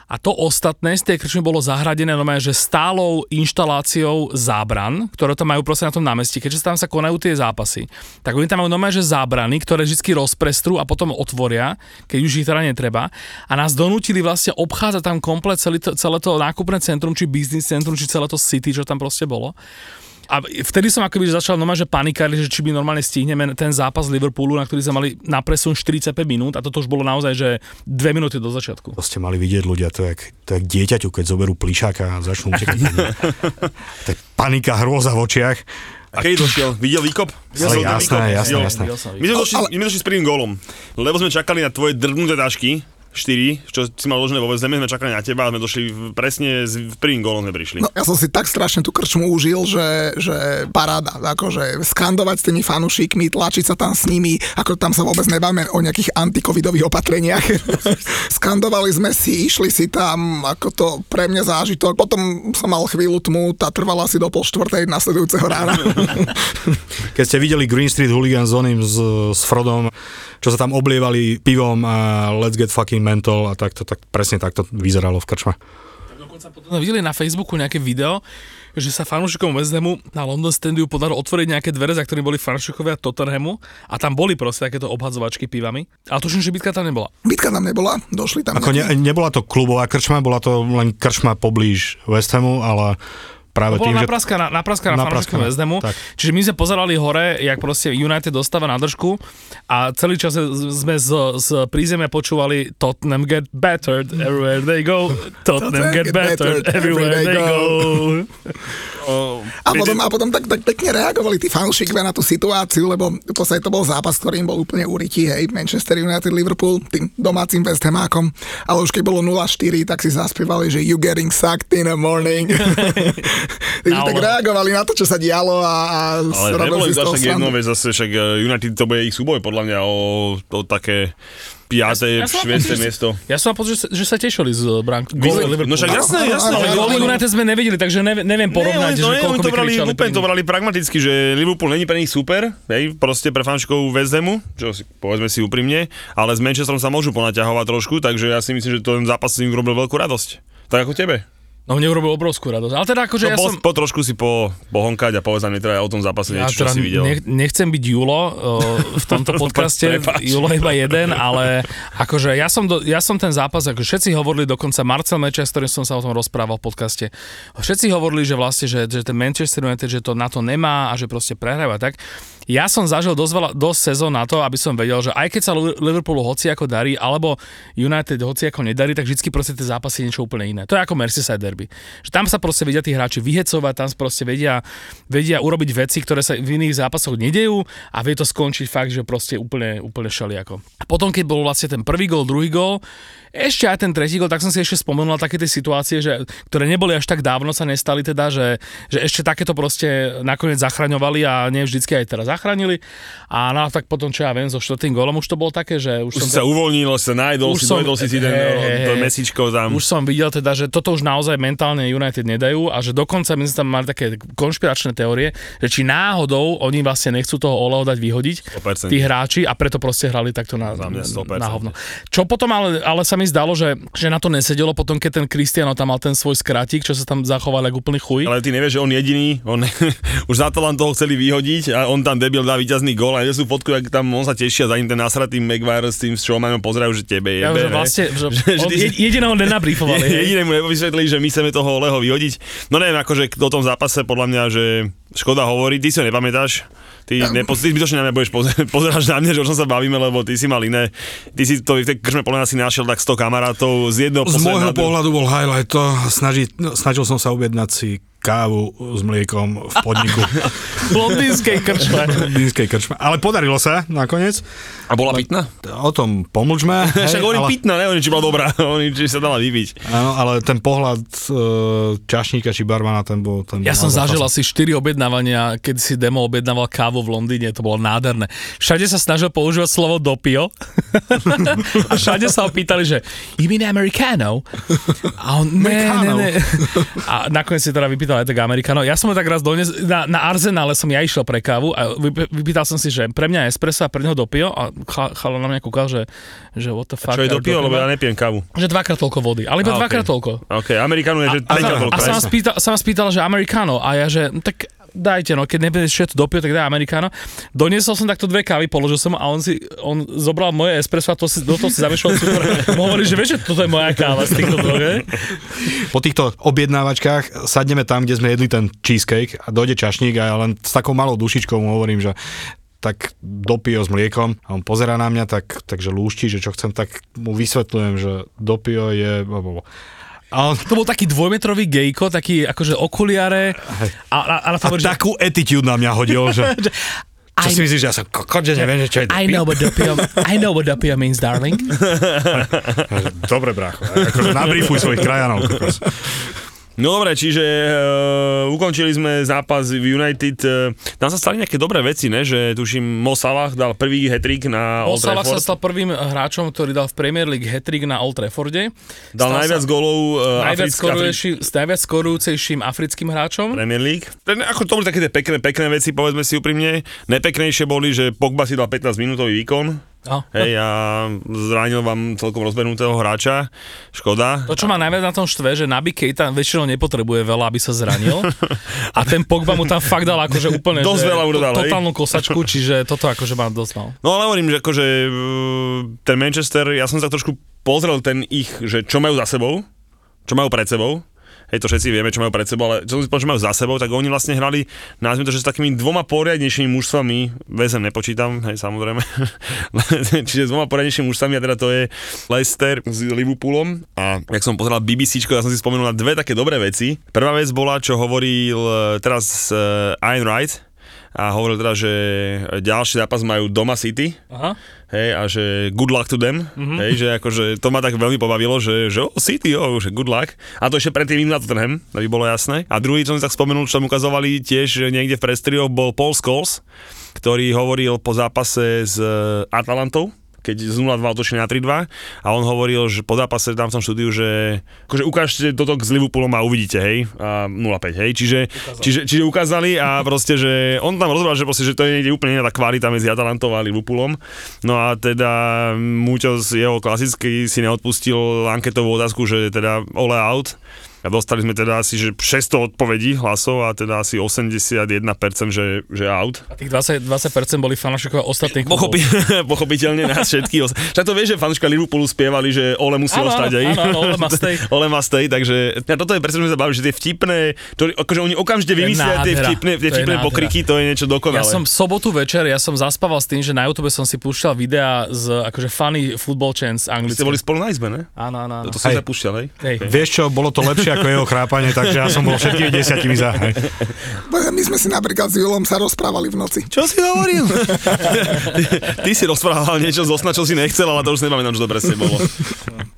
A to ostatné z tej krčmy bolo zahradené normálne, že stálou inštaláciou zábran, ktoré tam majú proste na tom námestí, keďže tam sa konajú tie zápasy. Tak oni tam majú normálne, že zábrany, ktoré vždy rozprestrú a potom otvoria, keď už ich teda netreba. A nás donútili vlastne obchádzať tam komplet celé to, celé to nákupné centrum, či business centrum, či celé to city, čo tam proste bolo. A vtedy som akoby začal normálne, že panikáriť, že či by normálne stihneme ten zápas Liverpoolu, na ktorý sme mali na presun 45 minút a toto už bolo naozaj, že dve minúty do začiatku. To ste mali vidieť ľudia, to je, jak, to je jak dieťaťu, keď zoberú plišáka a začnú utekať. to je panika, hrôza v očiach. A keď došiel? Videl výkop? Ale jasné, výkop? jasné, jasné. My sme, došli, došli s prvým gólom, lebo sme čakali na tvoje drbnuté tašky, 4, čo si mal ložené vo zeme, sme čakali na teba a sme došli presne s prvým gólom sme prišli. No, ja som si tak strašne tú krčmu užil, že, že paráda, akože skandovať s tými fanúšikmi, tlačiť sa tam s nimi, ako tam sa vôbec nebáme o nejakých antikovidových opatreniach. Skandovali sme si, išli si tam, ako to pre mňa zážitok. Potom som mal chvíľu tmu, tá trvala asi do pol štvrtej nasledujúceho rána. Keď ste videli Green Street Hooligans s oným, s, s Frodom, čo sa tam oblievali pivom a let's get fucking mental a takto, tak presne takto vyzeralo v krčme. Dokonca potom videli na Facebooku nejaké video, že sa fanúšikom West Hamu na London Standu podarilo otvoriť nejaké dvere, za ktorými boli fanúšikovia Tottenhamu a tam boli proste takéto obhadzovačky pivami. Ale tuším, že bitka tam nebola. Bitka tam nebola, došli tam Ako ne, nebola to klubová krčma, bola to len krčma poblíž West Hamu, ale práve To tým, že... napraskaná, napraskaná fanúšikom Napraskaná, West Hamu. tak. Čiže my sme pozerali hore, jak proste United dostáva na držku a celý čas sme z, z prízemia počúvali Tottenham get battered everywhere they go. Tottenham get battered everywhere they go. A potom, a potom tak, tak pekne reagovali tí fanúšikovia na tú situáciu, lebo v podstate to bol zápas, ktorý im bol úplne urytý, hej, Manchester United, Liverpool, tým domácim West Hamákom, ale už keď bolo 0-4, tak si zaspievali, že you getting sucked in the morning. Takže tak reagovali na to, čo sa dialo a, a Ale robili si z toho jedno, veď zase však eh, United to bude ich súboj podľa mňa o, o také 5. Ja Ja, som 6. pocit, že- miesto. Ja som pocit, že sa, že sa tešili z Brank. gólu Liverpoolu. No však jasné, jasné. Ale Góly. United sme nevideli, takže neviem, neviem porovnať, že koľko to brali, úplne to brali pragmaticky, že Liverpool není pre nich super, hej, proste pre fanšikov West Hamu, čo si, povedzme si úprimne, ale s Manchesterom sa môžu ponaťahovať trošku, takže ja si myslím, že ten zápas im urobil veľkú radosť. Tak ako tebe. No mne urobil obrovskú radosť. Ale teda akože No, ja po, som... po, trošku si po, pohonkať a povedz nám teda o tom zápase Ja niečo, čo teda si videl. nech, nechcem byť Julo uh, v tomto podcaste. Julo iba jeden, ale akože ja som, do, ja som ten zápas, ako všetci hovorili, dokonca Marcel Mečer, s ktorým som sa o tom rozprával v podcaste, všetci hovorili, že vlastne, že, že ten Manchester United, že to na to nemá a že proste prehráva tak. Ja som zažil dosť, veľa, dosť sezón na to, aby som vedel, že aj keď sa Liverpoolu hoci ako darí, alebo United hoci ako nedarí, tak vždy proste tie zápasy je niečo úplne iné. To je ako Merseyside derby. Že tam sa proste vedia tí hráči vyhecovať, tam proste vedia, vedia urobiť veci, ktoré sa v iných zápasoch nedejú a vie to skončiť fakt, že proste úplne, úplne šaliako. A potom, keď bol vlastne ten prvý gol, druhý gol, ešte aj ten tretí gol, tak som si ešte spomenul také tie situácie, že, ktoré neboli až tak dávno sa nestali teda, že, že ešte takéto proste nakoniec zachraňovali a nie vždycky aj teraz zachránili. A no, tak potom, čo ja viem, so štvrtým golom už to bolo také, že už, Už som sa uvoľnil, si sa najdol, Už si som- si si ten hej, o, hej, to hej. mesičko tam. už som videl teda, že toto už naozaj mentálne United nedajú a že dokonca my sme tam mali také konšpiračné teórie, že či náhodou oni vlastne nechcú toho Oleho dať vyhodiť, 100%. tí hráči a preto proste hrali takto na, Za mňa 100%. na hovno. Čo potom ale, ale sa mi zdalo, že, že na to nesedelo potom, keď ten Cristiano tam mal ten svoj skrátik, čo sa tam zachoval ako úplný chuj. Ale ty nevieš, že on jediný, on už za to len toho chceli vyhodiť a on tam debil dá víťazný gól a sú fotku, jak tam on sa teší a za ním ten nasratý Maguire s tým Showmanom pozerajú, že tebe je. Ja, že vlastne, že on, ty- je- jediného nenabrýfovali. hej. Jedinému nevysvetlili, že my chceme toho Leho vyhodiť. No neviem, akože o tom zápase podľa mňa, že škoda hovorí, ty si ho nepamätáš. Ty, nepo, ty zbytočne na mňa budeš pozerať, pozeráš na mňa, že o čom sa bavíme, lebo ty si mal iné. Ty si to v tej krčme podľa mňa si našiel tak 100 kamarátov z jedného Z môjho pohľadu bol highlight to, snaži, no, snažil som sa objednať si kávu s mliekom v podniku V londýnskej krčme. v Dínskej krčme. Ale podarilo sa nakoniec. A bola pitná? O tom pomlčme. Však hovorím ale, pitná, neviem, či bola dobrá, hovorím, či sa dala vypiť. áno, ale ten pohľad e, čašníka či barmana, ten bol... Ten Ja bol som zažil asi 4 objednávania, keď si Demo objednával kávu v Londýne, to bolo nádherné. Všade sa snažil používať slovo dopio a všade sa ho pýtali, že you mean Americano? A on, ne, ne, ne. A nakoniec si teda vypýtal aj tak Americano. Ja som ho tak raz dones, na, na Arsenále som ja išiel pre kávu a vyp- vypýtal som si, že pre mňa espresso a pre neho dopio a cha- chala na mňa kúkal, že, že what the fuck. Čo je are do pivo, you lebo ja nepijem kávu. Že dvakrát toľko vody, ale iba A, dvakrát okej. toľko. OK, Amerikanu je, že A, tretia a, toľko. a sa, ma spýtal, sa ma spýtal, že Americano a ja, že no tak dajte, no, keď nebudeš všetko dopio, tak daj amerikáno. Doniesol som takto dve kávy, položil som a on si, on zobral moje espresso a to si, do toho si zamiešal cukor. Hovorí, že vieš, že toto je moja káva z týchto hej? Po týchto objednávačkách sadneme tam, kde sme jedli ten cheesecake a dojde čašník a ja len s takou malou dušičkou mu hovorím, že tak dopio s mliekom a on pozera na mňa, tak, takže lúšti, že čo chcem, tak mu vysvetľujem, že dopio je... A. To bol taký dvojmetrový gejko, taký akože okuliare. A, a, a, a takú attitude na mňa hodil, že... Čo I, si myslíš, že ja som kokot, že neviem, že čo je I know what dopio, I know what dopio means, darling. Dobre, brácho. Akože nabriefuj svojich krajanov. Kokos. No dobre, čiže uh, ukončili sme zápas v United. Uh, tam sa stali nejaké dobré veci, ne? Že tuším, Mo Salah dal prvý hetrik na Mo Old Salah Trafford. sa stal prvým hráčom, ktorý dal v Premier League hetrik na Old Trafforde. Dal Stal najviac sa golov uh, najviac, Africk- skorujúci, s najviac skorujúcejším africkým hráčom. Premier League. Ten, ako to boli také pekné, pekné veci, povedzme si úprimne. Nepeknejšie boli, že Pogba si dal 15 minútový výkon. No. Hej, a zranil vám celkom rozbehnutého hráča. Škoda. To, čo ma najviac na tom štve, že Naby Keita väčšinou nepotrebuje veľa, aby sa zranil. A ten Pogba mu tam fakt dal akože úplne Dosť že veľa dodal, hej. totálnu kosačku, čiže toto akože má dosť mal. No ale hovorím, že akože uh, ten Manchester, ja som sa trošku pozrel ten ich, že čo majú za sebou, čo majú pred sebou. Hej, to všetci vieme, čo majú pred sebou, ale čo si povedal, čo majú za sebou, tak oni vlastne hrali, nazvime to, že s takými dvoma poriadnejšími mužstvami, väzem nepočítam, hej, samozrejme, čiže s dvoma poriadnejšími mužstvami, a teda to je Leicester s Liverpoolom. A jak som pozeral BBC, ja som si spomenul na dve také dobré veci. Prvá vec bola, čo hovoril eh, teraz uh, Ian Wright, a hovoril teda, že ďalší zápas majú doma City, Aha. hej, a že good luck to them, mm-hmm. hej, že akože to ma tak veľmi pobavilo, že, že oh, City, oh, že good luck. A to ešte predtým na Tottenham, aby bolo jasné. A druhý, čo som tak spomenul, čo tam ukazovali tiež že niekde v prestrioch, bol Paul Scholes, ktorý hovoril po zápase s eh, Atalantou, keď z 0-2 otočili na 3-2 a on hovoril, že po zápase tam v tom štúdiu, že akože ukážte toto s Liverpoolom a uvidíte, hej, a 0-5, hej, čiže, čiže, čiže ukázali a proste, že on tam rozbral, že proste, že to je niekde úplne iná tá kvalita medzi Atalantou a Liverpoolom, no a teda Muťo z jeho klasicky si neodpustil anketovú otázku, že teda all out, a dostali sme teda asi že 600 odpovedí hlasov a teda asi 81%, že, že out. A tých 20%, 20% boli fanúšikovia ostatných klubov. Pochopi, pochopiteľne nás všetkých. Však to vieš, že fanúška Liverpoolu spievali, že Ole musí Áno, ostať, hej? áno, Ole must stay. Ole stay, takže ja toto je presne, že sa bavili, že tie vtipné, to, akože oni okamžite je vymyslia tie vtipné, tie To vtipné pokriky, to je niečo dokonalé. Ja som sobotu večer, ja som zaspával s tým, že na YouTube som si púšťal videá z akože funny football chants Vy anglicky. ste boli spolu na izbe, ne? Áno, áno, áno. To som Hej. sa púšťal, hej? Hej. Vieš čo, bolo to lepšie ako jeho chrápanie, takže ja som bol všetkými desiatimi za. My sme si napríklad s Julom sa rozprávali v noci. Čo si hovoril? ty, ty si rozprával niečo z osna, čo si nechcel, ale to už nepamätám, čo to presne bolo.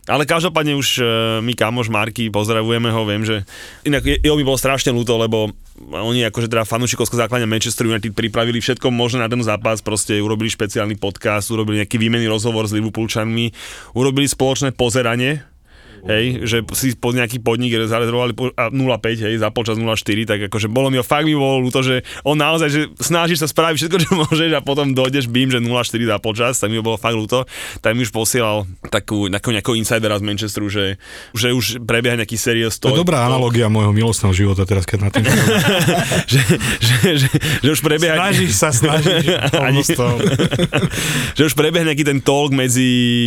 Ale každopádne už e, my kamoš Marky, pozdravujeme ho, viem, že inak je- jeho mi bolo strašne ľúto, lebo oni akože teda fanúšikovské základne Manchester United pripravili všetko možné na ten zápas, proste urobili špeciálny podcast, urobili nejaký výmenný rozhovor s Liverpoolčanmi, urobili spoločné pozeranie, hej, že si pod nejaký podnik zarezervovali po- a 0,5, hej, za počas 0,4, tak akože bolo mi, fakt mi bolo ľúto, že on naozaj, že snažíš sa spraviť všetko, čo môžeš a potom dojdeš bím, že 0,4 za počas, tak mi bolo fakt ľúto, tak mi už posielal takú, nejakého, nejakého insidera z Manchesteru, že, že už prebieha nejaký serious To je dobrá analogia môjho milostného života teraz, keď na tým že, že, že, že, už prebieha... Snažíš sa, snažíš. Ani- že už prebehne nejaký ten talk medzi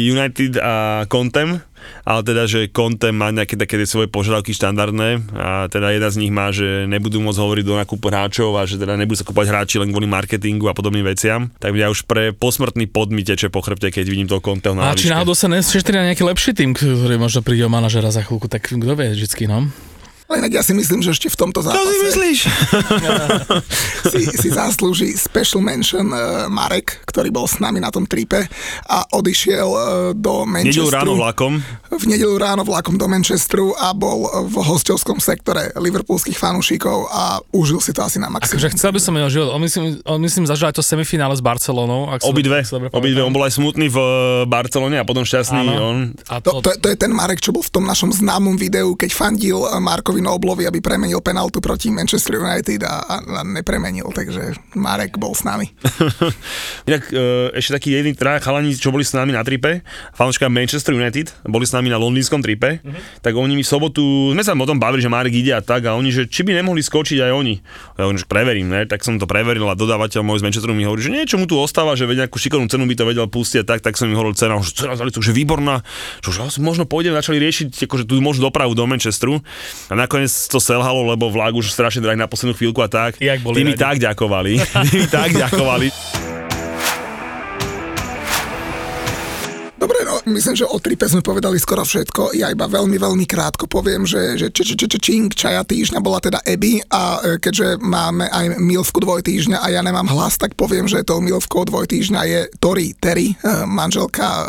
United a Contem, ale teda, že Conte má nejaké také svoje požiadavky štandardné a teda jedna z nich má, že nebudú môcť hovoriť do nákupu hráčov a že teda nebudú sa kúpať hráči len kvôli marketingu a podobným veciam. Tak mňa už pre posmrtný pod mi teče po chrbte, keď vidím toho Conteho na A či náhodou sa nešetrí na nejaký lepší tým, ktorý možno príde o manažera za chvíľku, tak kto vie vždycky, no? Ale inak ja si myslím, že ešte v tomto zápase myslíš? si, si zaslúži special mention uh, Marek, ktorý bol s nami na tom tripe a odišiel uh, do Nedelu Manchesteru. ráno vlakom. v nedelu ráno vlakom do Manchesteru a bol v hostovskom sektore liverpoolských fanúšikov a užil si to asi na maximum. Akože chcel by som jeho život. On myslím, on myslím zažil aj to semifinále s Barcelonou. Ak Obidve, obidve. On bol aj smutný v eh, Barcelone a potom šťastný Áno. on. A To, to, to je ten Marek, čo bol v tom našom známom videu, keď fandil eh, Markovi Kevin Oblovi, aby premenil penaltu proti Manchester United a, a, a nepremenil, takže Marek bol s nami. Inak e, ešte taký jedný traja chalani, čo boli s nami na tripe, fanúška Manchester United, boli s nami na londýnskom tripe, mm-hmm. tak oni mi v sobotu, sme sa o tom bavili, že Marek ide a tak, a oni, že či by nemohli skočiť aj oni. Ja hovorím, že preverím, ne? tak som to preveril a dodávateľ môj z Manchesteru mi hovorí, že niečo mu tu ostáva, že vedia nejakú šikovnú cenu by to vedel pustiť a tak, tak som im hovoril cena, že cena za licu, že výborná, že už asi možno pôjdem, začali riešiť akože tú možnú dopravu do Manchesteru a nakoniec to selhalo, lebo vlak už strašne drahý na poslednú chvíľku a tak. Jak boli Tí mi tak ďakovali. Tí mi tak ďakovali. Dobre, no myslím, že o tripe sme povedali skoro všetko. Ja iba veľmi, veľmi krátko poviem, že, že č, č, č, č, čing čaja týždňa bola teda Eby a e, keďže máme aj milvku dvoj týždňa a ja nemám hlas, tak poviem, že tou milvkou dvoj týždňa je Tori Terry, e, manželka e,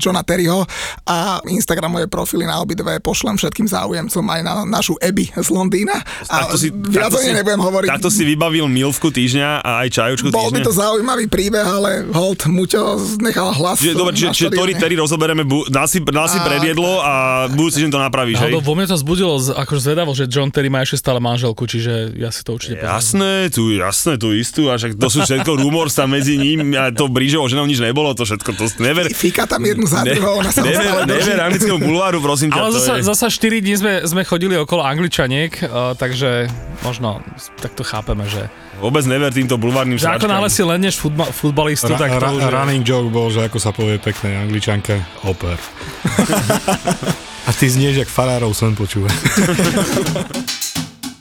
Johna Terryho a Instagramové profily na obidve pošlem všetkým záujemcom aj na našu Eby z Londýna. A Takto si, viac takto si- nebudem hovoriť. Takto si vybavil milvku týždňa a aj čajučku Bol by týždňa. to zaujímavý príbeh, ale hold, Muťo nechal hlas. Čiže, dobre, čiže, čiže Tori Terry rozoberieme, bu, nás si, nás si A- predjedlo a budúci deň to napravíš, hej? Vo mne to zbudilo z, akože zvedavo, že John Terry má ešte stále manželku, čiže ja si to určite pozriem. Jasné, tu, jasné, tu istú, a však to sú všetko rumors tam medzi ním a to Brížovou ženou nič nebolo, to všetko, to never, Fíka tam jednu za druhou, ona sa never, never anglického bulváru, prosím ťa, Ale to zasa, je... zasa 4 dní sme, sme chodili okolo Angličaniek, uh, takže možno takto chápeme, že, Vôbec never týmto bulvárnym že ako náhle si ledneš futba, futbalistu, Ra, tak to ra, už je... running joke bol, že ako sa povie peknej angličanke, oper. A ty znieš, jak farárov sen počúva.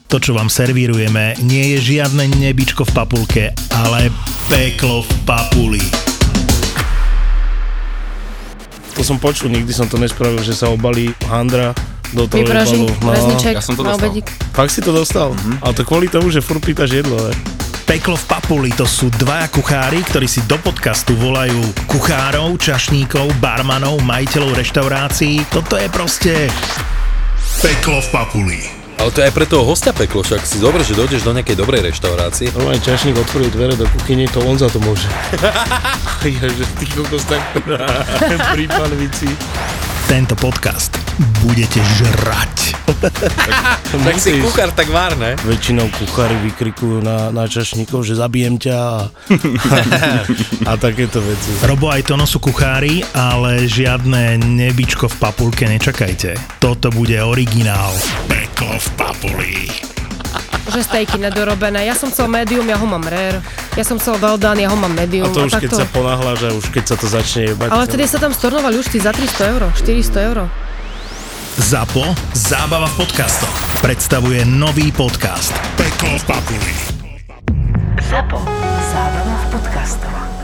To, čo vám servírujeme, nie je žiadne nebičko v papulke, ale peklo v papuli. To som počul, nikdy som to nespravil, že sa obalí handra do toho Vypraží, rezniček ja som to na dostal. obedík. Fakt si to dostal? Ale to kvôli tomu, že furt pýtaš jedlo, ne? Peklo v papuli to sú dvaja kuchári, ktorí si do podcastu volajú kuchárov, čašníkov, barmanov, majiteľov reštaurácií. Toto je proste Peklo v papuli. Ale to je aj pre toho hostia peklo, však si dobre, že dojdeš do nejakej dobrej reštaurácie. Normálne čašník otvorí dvere do kuchyne, to on za to môže. Ježe, ty kokos tak pri panvici. Tento podcast budete žrať. Tak si kuchár tak vár, ne? Väčšinou kuchári vykrikujú na, na čašníkov, že zabijem ťa a, a takéto veci. Robo aj Tono sú kuchári, ale žiadne nebičko v papulke nečakajte. Toto bude originál. Peklo v papuli. Že stejky nedorobené. Ja som chcel medium, ja ho mám rare. Ja som chcel well done, ja ho mám medium. A to už keď takto. sa ponáhľa, že už keď sa to začne jebať. Ale vtedy sa tam stornovali už za 300 eur, 400 eur. ZAPO Zábava v podcastoch predstavuje nový podcast Peklo v papuli. ZAPO. Zábrná v podcastovách.